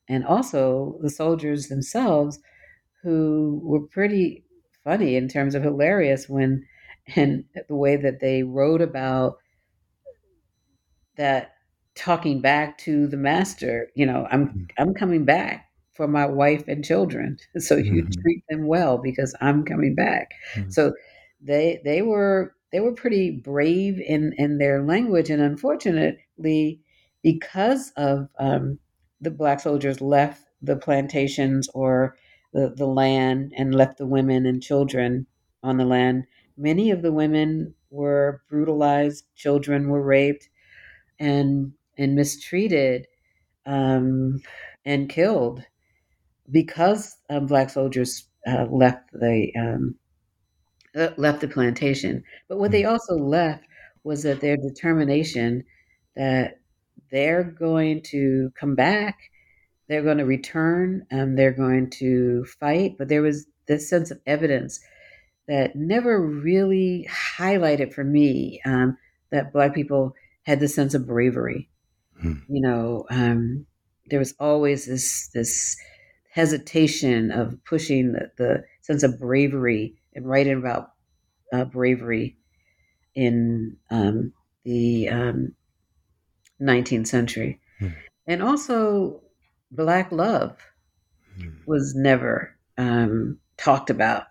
and also the soldiers themselves, who were pretty funny in terms of hilarious when, and the way that they wrote about that talking back to the master. You know, I'm mm-hmm. I'm coming back for my wife and children. So you mm-hmm. treat them well because I'm coming back. Mm-hmm. So they they were they were pretty brave in in their language, and unfortunately, because of um, the black soldiers left the plantations or the, the land and left the women and children on the land. Many of the women were brutalized, children were raped and and mistreated um, and killed because um, black soldiers uh, left the um, uh, left the plantation. But what they mm. also left was that their determination that they're going to come back, they're going to return, and they're going to fight. But there was this sense of evidence that never really highlighted for me um, that Black people had this sense of bravery. Hmm. You know, um, there was always this this hesitation of pushing the, the sense of bravery and writing about uh, bravery in um, the um, 19th century. Hmm. And also, Black love hmm. was never um, talked about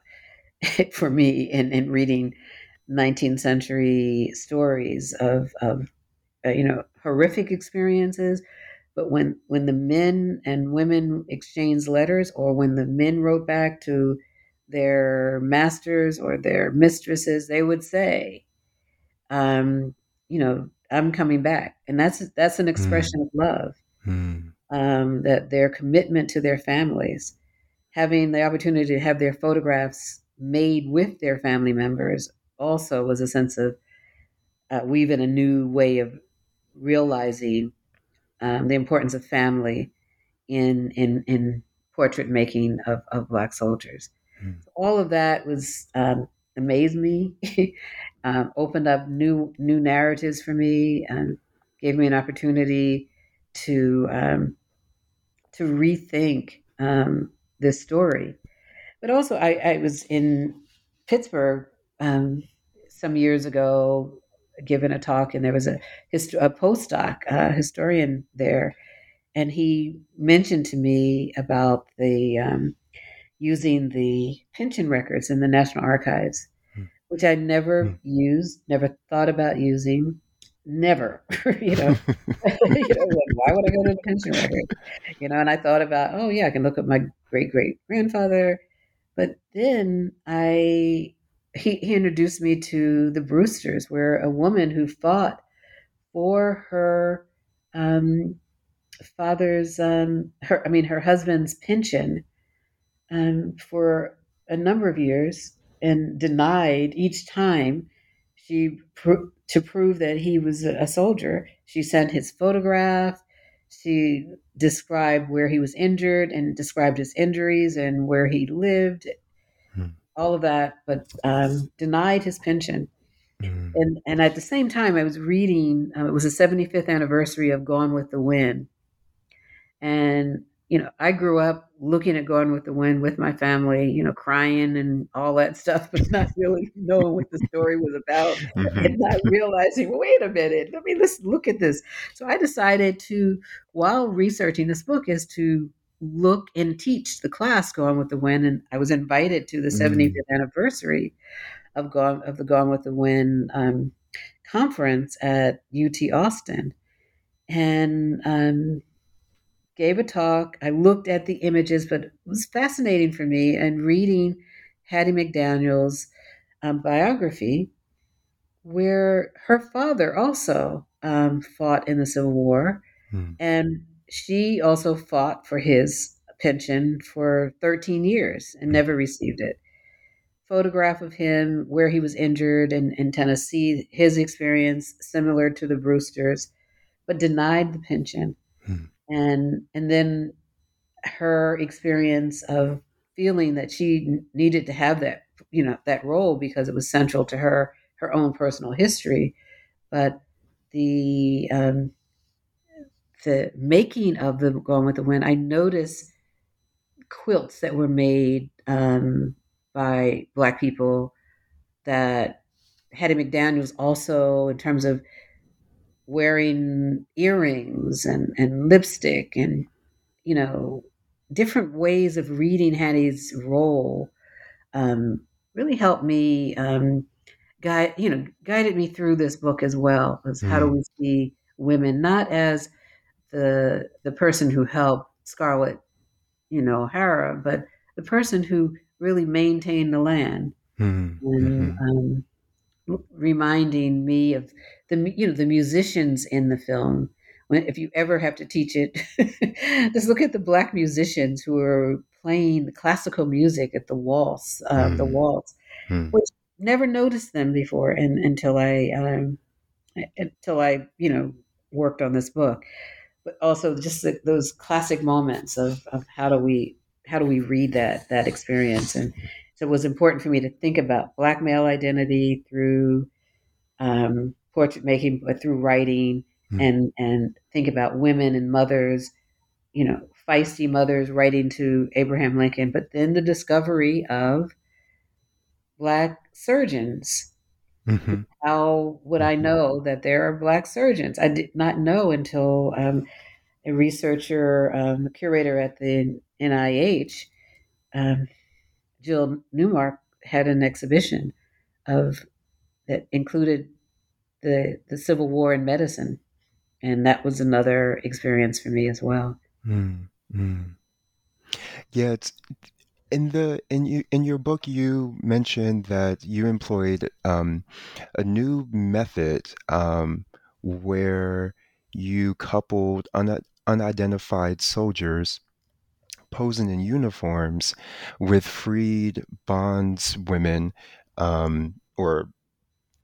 for me in, in reading 19th century stories of, of uh, you know, horrific experiences, but when when the men and women exchanged letters, or when the men wrote back to their masters or their mistresses, they would say, um, you know, I'm coming back, and that's that's an expression mm. of love. mm. um, that their commitment to their families, having the opportunity to have their photographs made with their family members, also was a sense of uh, weaving a new way of realizing um, the importance of family in in in portrait making of, of black soldiers. Mm. So all of that was um, amazed me, um, opened up new new narratives for me, and gave me an opportunity to um, to rethink um, this story. But also, I, I was in Pittsburgh um, some years ago, given a talk, and there was a, hist- a postdoc, a historian there, and he mentioned to me about the um, using the pension records in the National Archives, hmm. which I never hmm. used, never thought about using, never. you know, you know why would I go to the pension record? You know, and I thought about, oh yeah, I can look at my great great grandfather, but then I he, he introduced me to the Brewsters, where a woman who fought for her um, father's um, her I mean her husband's pension um, for a number of years and denied each time she to prove that he was a soldier. She sent his photograph. She described where he was injured and described his injuries and where he lived. All of that, but um, denied his pension. Hmm. And and at the same time, I was reading. Uh, it was the 75th anniversary of Gone with the Wind, and, you know, I grew up looking at Gone with the Wind with my family, you know, crying and all that stuff, but not really knowing what the story was about mm-hmm. and not realizing, wait a minute, let me let's look at this. So I decided to, while researching this book, is to look and teach the class Gone with the Wind. And I was invited to the mm. 75th anniversary of Gone of the Gone with the Wind um, conference at UT Austin. And um, gave a talk. I looked at the images, but it was fascinating for me. And reading Hattie McDaniel's um, biography, where her father also um, fought in the Civil War, hmm. and she also fought for his pension for 13 years and never received it. Photograph of him where he was injured in, in Tennessee, his experience similar to the Brewsters, but denied the pension. Hmm and and then her experience of feeling that she needed to have that you know that role because it was central to her her own personal history but the um, the making of the Gone with the Wind, I noticed quilts that were made um, by Black people that Hattie McDaniels also, in terms of wearing earrings and, and lipstick and, you know, different ways of reading Hattie's role um, really helped me um, guide, you know, guided me through this book as well. As mm. how do mm. we see women not as the the person who helped Scarlett, you know, O'Hara, but the person who really maintained the land. Mm. And mm-hmm. um, reminding me of the you know the musicians in the film. When if you ever have to teach it, just look at the black musicians who are playing the classical music at the waltz, uh, mm. the waltz, mm. which never noticed them before, and until I um, until I you know worked on this book. But also just the, those classic moments of, of how do we how do we read that that experience and so it was important for me to think about black male identity through um, portrait making, but through writing, mm. and and think about women and mothers, you know, feisty mothers writing to Abraham Lincoln, but then the discovery of black surgeons. Mm-hmm. How would I mm-hmm. know that there are black surgeons? I did not know until um, a researcher, um, a curator at the NIH, um, Jill Newmark had an exhibition of that included the the Civil War in medicine, and that was another experience for me as well. Mm, mm. Yeah, it's in the in you in your book you mentioned that you employed um, a new method um, where you coupled un- unidentified soldiers posing in uniforms with freed bondswomen um, or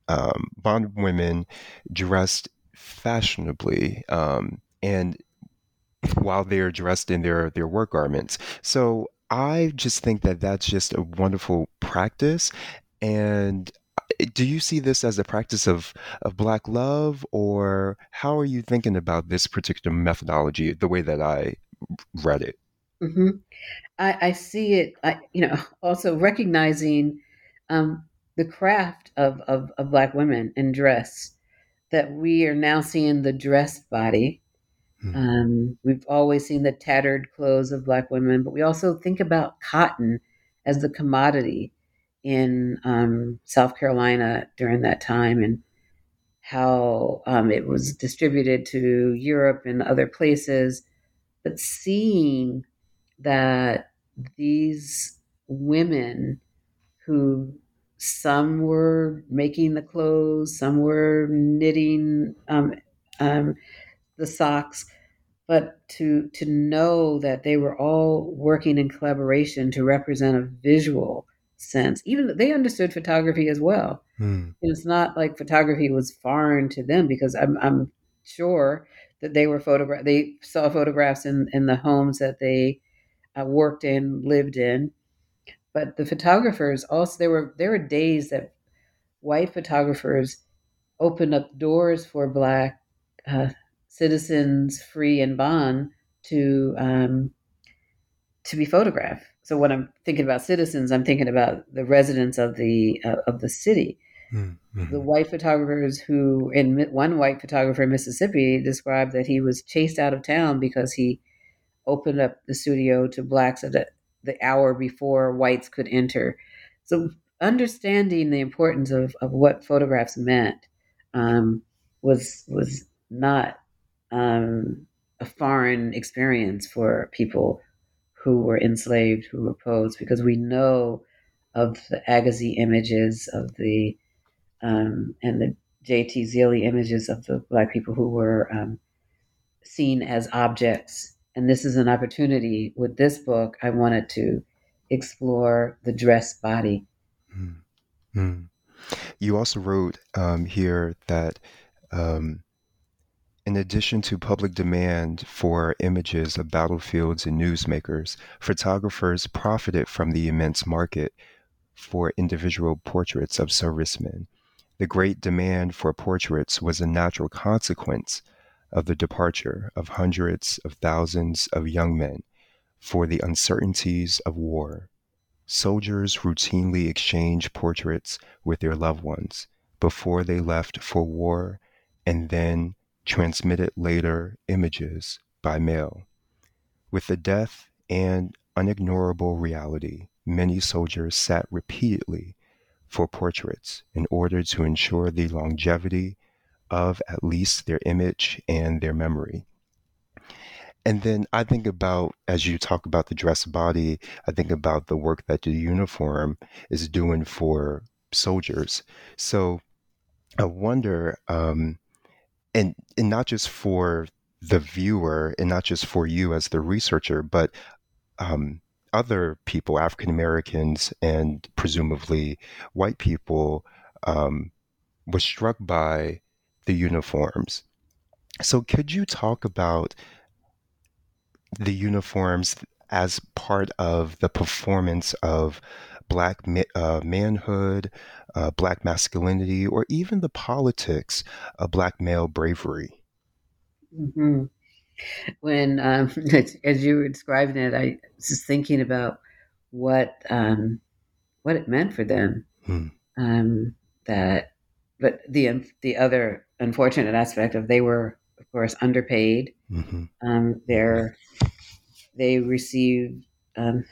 um, bondwomen dressed fashionably um, and while they're dressed in their, their work garments. So I just think that that's just a wonderful practice. And uh, do you see this as a practice of, of Black love, or how are you thinking about this particular methodology, the way that I read it? Mm-hmm. I, I, see it, I, you know, also recognizing um, the craft of, of, of Black women in dress, that we are now seeing the dressed body. Hmm. Um, we've always seen the tattered clothes of Black women, but we also think about cotton as the commodity in um, South Carolina during that time and how um, it was distributed to Europe and other places. But seeing that these women who some were making the clothes, some were knitting um, um, the socks, but to to know that they were all working in collaboration to represent a visual sense. Even they understood photography as well. Mm. It's not like photography was foreign to them because I'm, I'm sure that they were photograph. They saw photographs in in the homes that they uh, worked in, lived in. But the photographers also there were there were days that white photographers opened up doors for black uh, citizens, free and bond, to um, to be photographed. So when I'm thinking about citizens, I'm thinking about the residents of the uh, of the city. Mm-hmm. The white photographers who, in one white photographer in Mississippi, described that he was chased out of town because he opened up the studio to blacks at the, the hour before whites could enter. So understanding the importance of, of what photographs meant um, was was not um, a foreign experience for people who were enslaved, who were posed, because we know of the Agassiz images of the um, and the J.T. Zealy images of the black people who were um, seen as objects and this is an opportunity with this book. I wanted to explore the dress body. Mm-hmm. You also wrote um, here that um, in addition to public demand for images of battlefields and newsmakers, photographers profited from the immense market for individual portraits of servicemen. The great demand for portraits was a natural consequence of the departure of hundreds of thousands of young men for the uncertainties of war. Soldiers routinely exchanged portraits with their loved ones before they left for war and then transmitted later images by mail. With the death and unignorable reality, many soldiers sat repeatedly for portraits in order to ensure the longevity of at least their image and their memory. And then I think about, as you talk about the dress body, I think about the work that the uniform is doing for soldiers. So I wonder, um, and, and not just for the viewer and not just for you as the researcher, but um, other people, African Americans and presumably white people, um, was struck by the uniforms. So, could you talk about the uniforms as part of the performance of black uh, manhood, uh, black masculinity, or even the politics of black male bravery? Mm-hmm. When, um, as you were describing it, I was just thinking about what um, what it meant for them. Hmm. Um, that, but the the other unfortunate aspect of they were, of course, underpaid. Mm-hmm. Um, they're, they received um,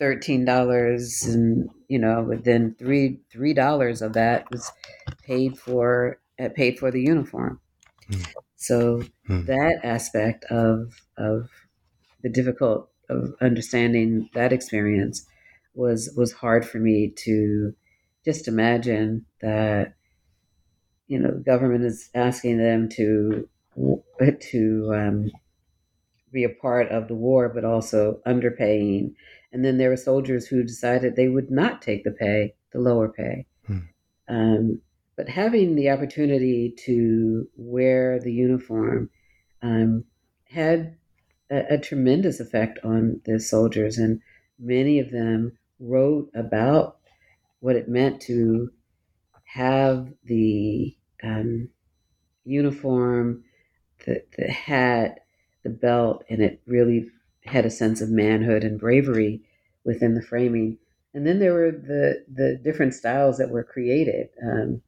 thirteen dollars, and you know, within three three dollars of that was paid for uh, paid for the uniform. Mm. So mm. that aspect of of the difficult of understanding that experience was was hard for me to just imagine that you know, the government is asking them to to um, be a part of the war, but also underpaying. And then there were soldiers who decided they would not take the pay, the lower pay. Hmm. Um, but having the opportunity to wear the uniform um, had a, a, tremendous effect on the soldiers, and many of them wrote about what it meant to have the um, uniform, the, the hat, the belt, and it really had a sense of manhood and bravery within the framing. And then there were the the different styles that were created um,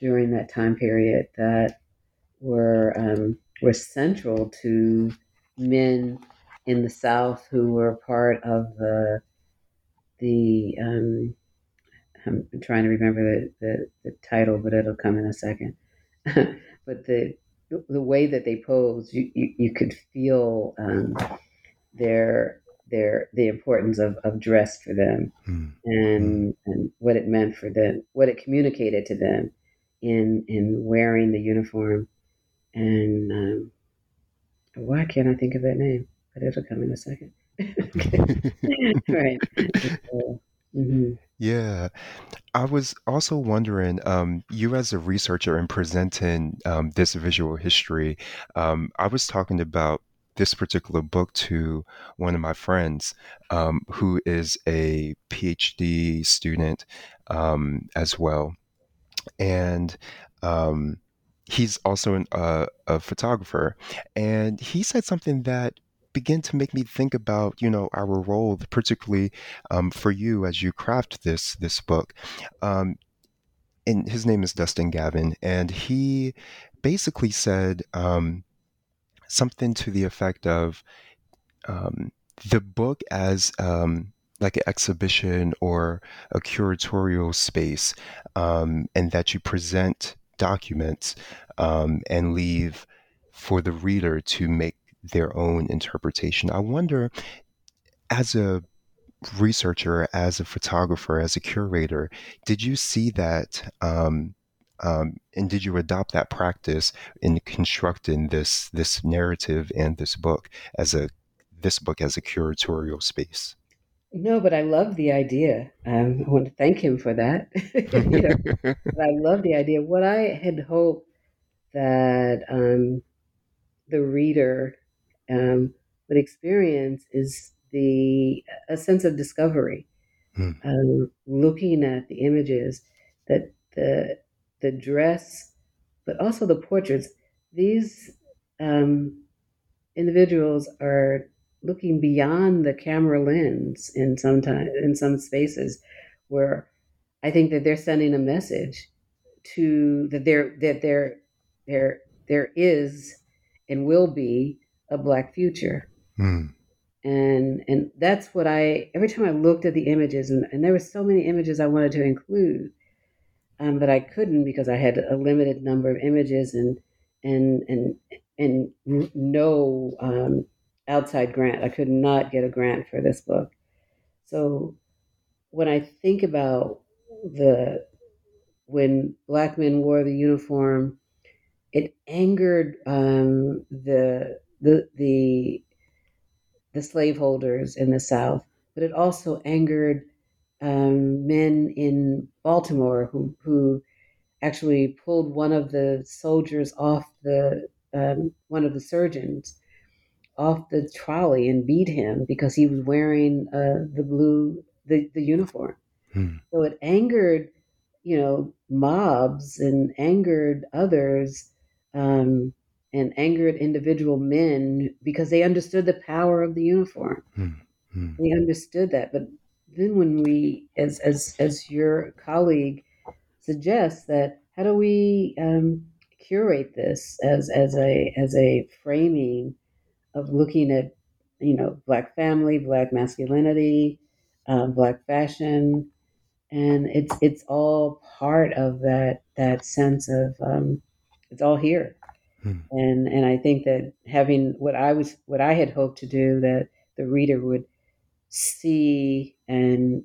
during that time period that were um, were central to men in the South who were part of the the um, I'm trying to remember the, the, the title, but it'll come in a second. but the the way that they posed, you, you, you could feel um, their their the importance of, of dress for them mm. and and what it meant for them, what it communicated to them in in wearing the uniform. And um, why can't I think of that name? But it'll come in a second. right. So, mm-hmm. Yeah. I was also wondering, um, you as a researcher and presenting um, this visual history, um, I was talking about this particular book to one of my friends um, who is a PhD student um, as well. And um, he's also an, uh, a photographer. And he said something that began to make me think about you know our role, particularly um, for you as you craft this this book. Um, and his name is Dustin Gavin, and he basically said um, something to the effect of um, the book as um, like an exhibition or a curatorial space, um, and that you present documents and leave for the reader to make their own interpretation. I wonder, as a researcher, as a photographer, as a curator, did you see that? Um, um, and did you adopt that practice in constructing this this narrative and this book as a this book as a curatorial space? No, but I love the idea. Um, I want to thank him for that. you know, I love the idea. What I had hoped that um, the reader um, would experience is the a sense of discovery, hmm. um, looking at the images that the the dress, but also the portraits. These um, individuals are looking beyond the camera lens in some time in some spaces where I think that they're sending a message to that there that there there there is and will be a black future. Mm. And and that's what I every time I looked at the images and, and there were so many images I wanted to include, um, but I couldn't because I had a limited number of images and and and and no um, outside grant. I could not get a grant for this book. So when I think about the when black men wore the uniform, it angered um, the the the the slaveholders in the South, but it also angered um, men in Baltimore who who actually pulled one of the soldiers off the um, one of the surgeons off the trolley and beat him because he was wearing uh, the blue the, the uniform. Hmm. So it angered, you know, mobs and angered others um, and angered individual men because they understood the power of the uniform. Mm-hmm. They understood that. But then when we, as as as your colleague suggests, that how do we um, curate this as as a as a framing of looking at you know black family, black masculinity, um, black fashion, and it's it's all part of that that sense of um, it's all here Hmm. And and I think that having what I was what I had hoped to do that the reader would see and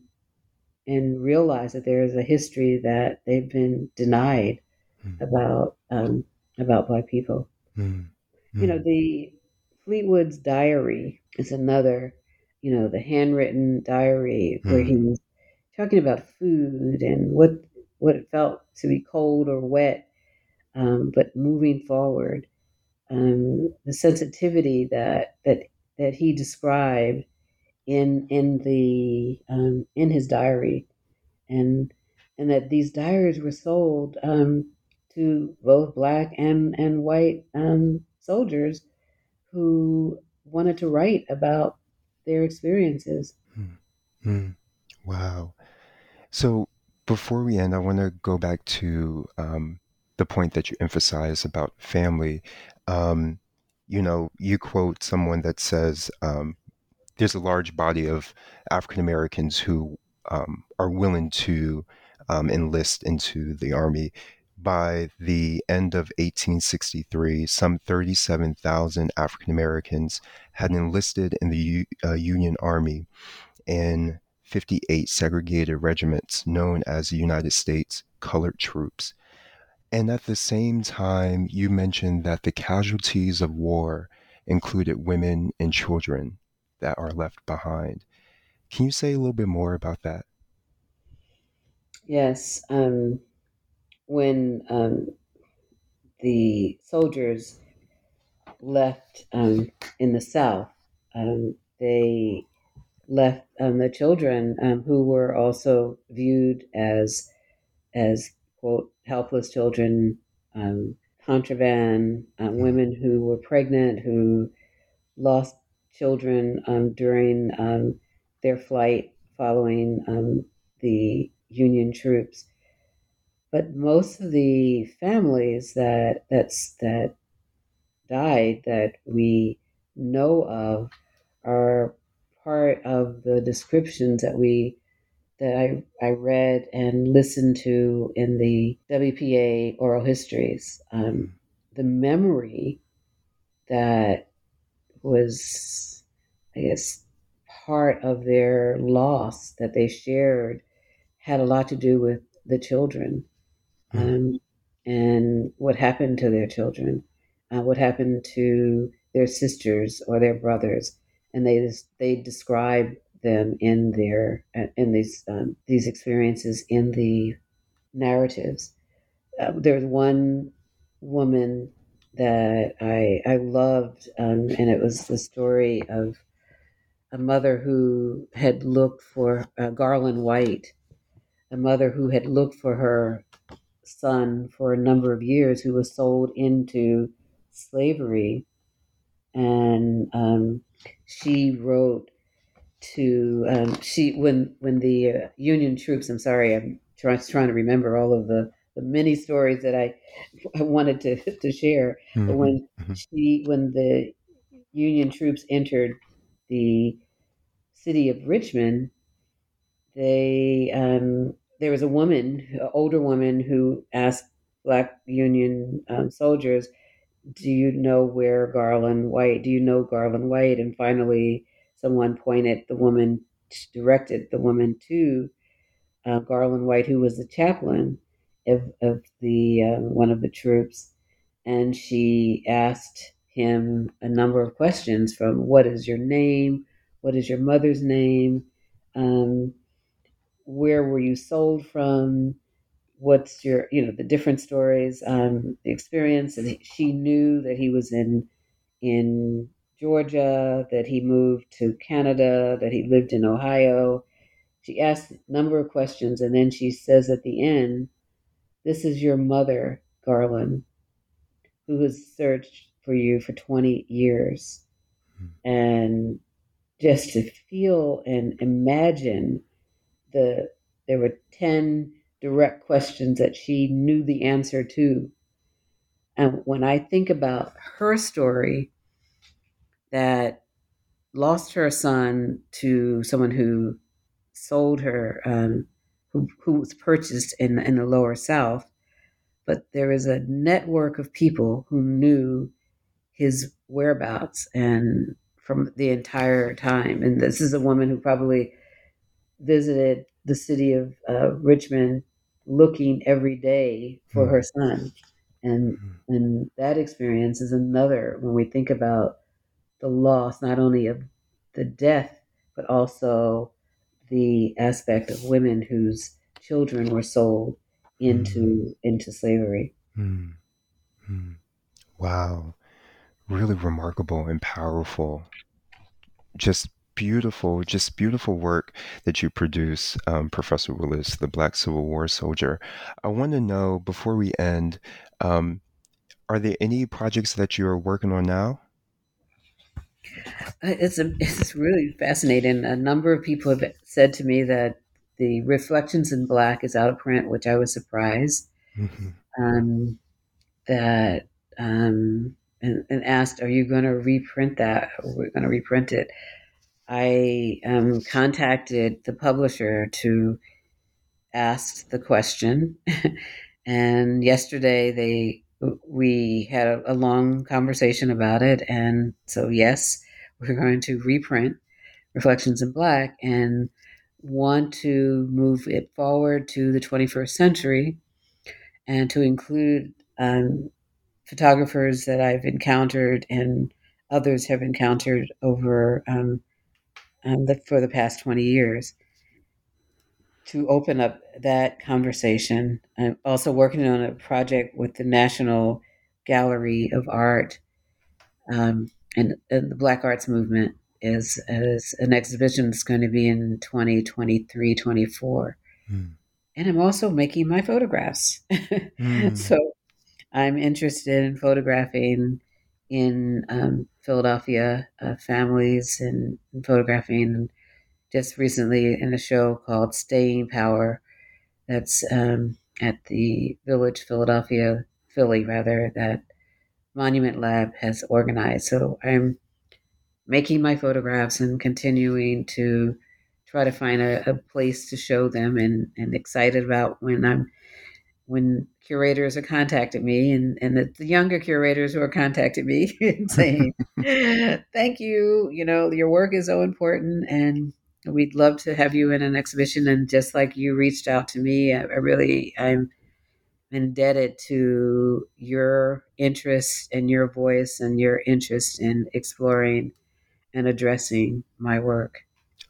and realize that there is a history that they've been denied hmm. about um, about black people. Hmm. You know, the Fleetwood's diary is another, you know, the handwritten diary where Mm. he was talking about food and what what it felt to be cold or wet, um, but moving forward. Um, the sensitivity that that that he described in in the um, in his diary, and and that these diaries were sold um, to both black and and white um, soldiers who wanted to write about their experiences. Mm-hmm. Wow. So before we end, I want to go back to um, the point that you emphasize about family. Um, you know, you quote someone that says um, there's a large body of African Americans who um, are willing to um, enlist into the army. By the end of 1863, some 37,000 African Americans had enlisted in the U- uh, Union Army in 58 segregated regiments known as the United States Colored Troops. And at the same time, you mentioned that the casualties of war included women and children that are left behind. Can you say a little bit more about that? Yes, um, when um, the soldiers left um, in the South, um, they left um, the children um, who were also viewed as as quote helpless children, um, contraband, uh, women who were pregnant who lost children um, during um, their flight following um, the Union troops. But most of the families that that's that died that we know of are part of the descriptions that we that I, I read and listened to in the WPA oral histories. Um, the memory that was, I guess, part of their loss that they shared had a lot to do with the children. Um, and what happened to their children, uh, what happened to their sisters or their brothers, and they they describe them in their in these um, these experiences in the narratives. Uh, there's one woman that I I loved, um, and it was the story of a mother who had looked for uh, Garland White, a mother who had looked for her son for a number of years, who was sold into slavery, and um, she wrote to um, she when when the uh, Union troops. I'm sorry, I'm trying trying to remember all of the the many stories that I, I wanted to to share. Mm-hmm. But when she when the Union troops entered the city of Richmond, they um, there was a woman, an older woman, who asked Black Union um, soldiers, "Do you know where Garland White? Do you know Garland White?" And finally, someone pointed the woman, directed the woman to uh, Garland White, who was the chaplain of, of the uh, one of the troops, and she asked him a number of questions from what is your name, what is your mother's name, um, where were you sold from, what's your you know the different stories, um, the experience, and she knew that he was in in Georgia, that he moved to Canada, that he lived in Ohio. She asked a number of questions, and then she says at the end, This is your mother, Garland, who has searched for you for 20 years. And just to feel and imagine the there were 10 direct questions that she knew the answer to. And when I think about her story, that lost her son to someone who sold her, um, who, who was purchased in, in the lower South. But there is a network of people who knew his whereabouts and from the entire time. And this is a woman who probably visited the city of uh, Richmond looking every day for Hmm. her son. And, and that experience is another when we think about the loss, not only of the death, but also the aspect of women whose children were sold into mm. into slavery. Mm. Mm. Wow, really remarkable and powerful. Just beautiful, just beautiful work that you produce, um, Professor Willis, the Black Civil War soldier. I want to know before we end, um, are there any projects that you're working on now? It's a, it's really fascinating. A number of people have said to me that the Reflections in Black is out of print, which I was surprised. Mm-hmm. Um, that um, and, and, asked, "Are you going to reprint that? We're going to reprint it." I um, contacted the publisher to ask the question, and yesterday they we had a, a long conversation about it, and so yes, we're going to reprint Reflections in Black and want to move it forward to the 21st century and to include um, photographers that I've encountered and others have encountered over um, um, the, for the past 20 years to open up that conversation. I'm also working on a project with the National Gallery of Art um, and, and, the Black Arts Movement is, is an exhibition that's going to be in 2023, 24. Mm. And I'm also making my photographs. mm. So I'm interested in photographing in um, Philadelphia uh, families and, and photographing just recently in a show called Staying Power that's um, at the Village Philadelphia, Philly rather, that Monument Lab has organized. So I'm making my photographs and continuing to try to find a, a place to show them and, and excited about when I'm when curators are contacting me and, and the, the younger curators who are contacting me and saying, thank you, you know, your work is so important and we'd love to have you in an exhibition. And just like you reached out to me, I, I really, I'm indebted to your interest and your voice and your interest in exploring and addressing my work.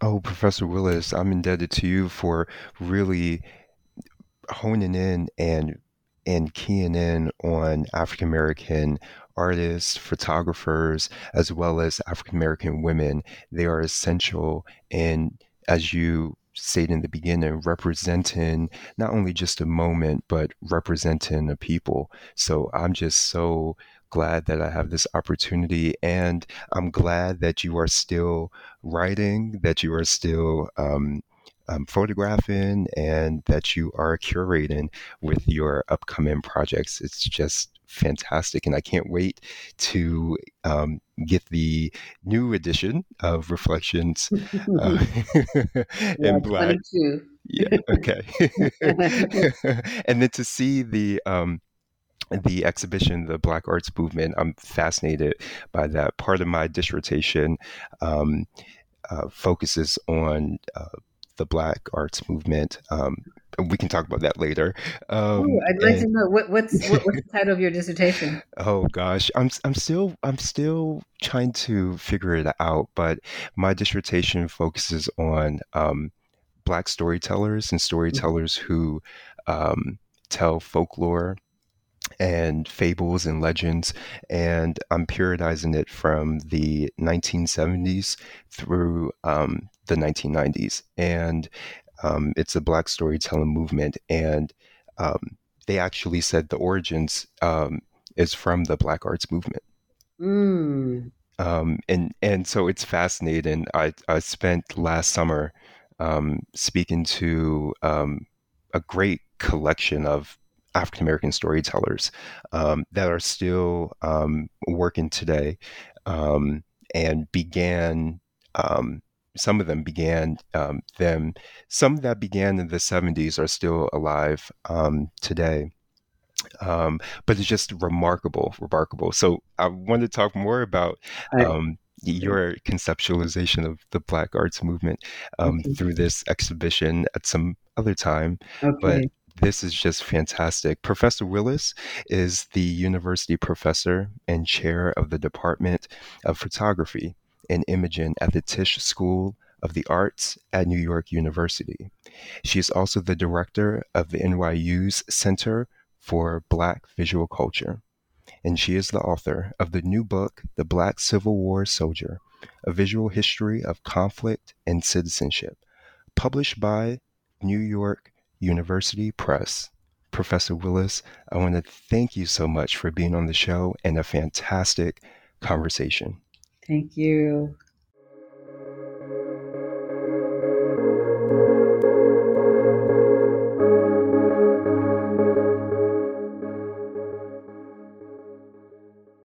Oh, Professor Willis, I'm indebted to you for really honing in and and keying in on African American artists, photographers, as well as African American women. They are essential in, as you stated in the beginning, representing not only just a moment, but representing a people. So I'm just so glad that I have this opportunity, and I'm glad that you are still writing, that you are still um, um, photographing and that you are curating with your upcoming projects. It's just fantastic. And I can't wait to um, get the new edition of Reflections uh, in Black. yeah, okay. and then to see the. Um, the exhibition, the Black Arts Movement, I'm fascinated by that. Part of my dissertation um, uh, focuses on uh, the Black Arts Movement. Um, we can talk about that later. Um, Ooh, I'd like and, to know what, what's what, what's the title of your dissertation. Oh gosh, I'm I'm still I'm still trying to figure it out, but my dissertation focuses on um, Black storytellers and storytellers mm-hmm. who um, tell folklore and fables and legends. And I'm periodizing it from the 1970s through um, the 1990s. And um, it's a Black storytelling movement. And um, they actually said the origins um, is from the Black arts movement. Mm. Um, and and so it's fascinating. I, I spent last summer um, speaking to a great collection of African American storytellers um, that are still um, working today um, and began. Um, some of them began um, them. Some that began in the '70s are still alive um, today. but it's just remarkable, remarkable. So I want to talk more about your conceptualization of the Black Arts movement um, okay. through this exhibition at some other time. Okay. But This is just fantastic. Professor Willis is the university professor and chair of the Department of Photography and Imaging at the Tisch School of the Arts at New York University. She is also the director of the NYU's Center for Black Visual Culture. And she is the author of the new book, The Black Civil War Soldier A Visual History of Conflict and Citizenship, published by New York University Press. Professor Willis, I want to thank you so much for being on the show and a fantastic conversation. Thank you.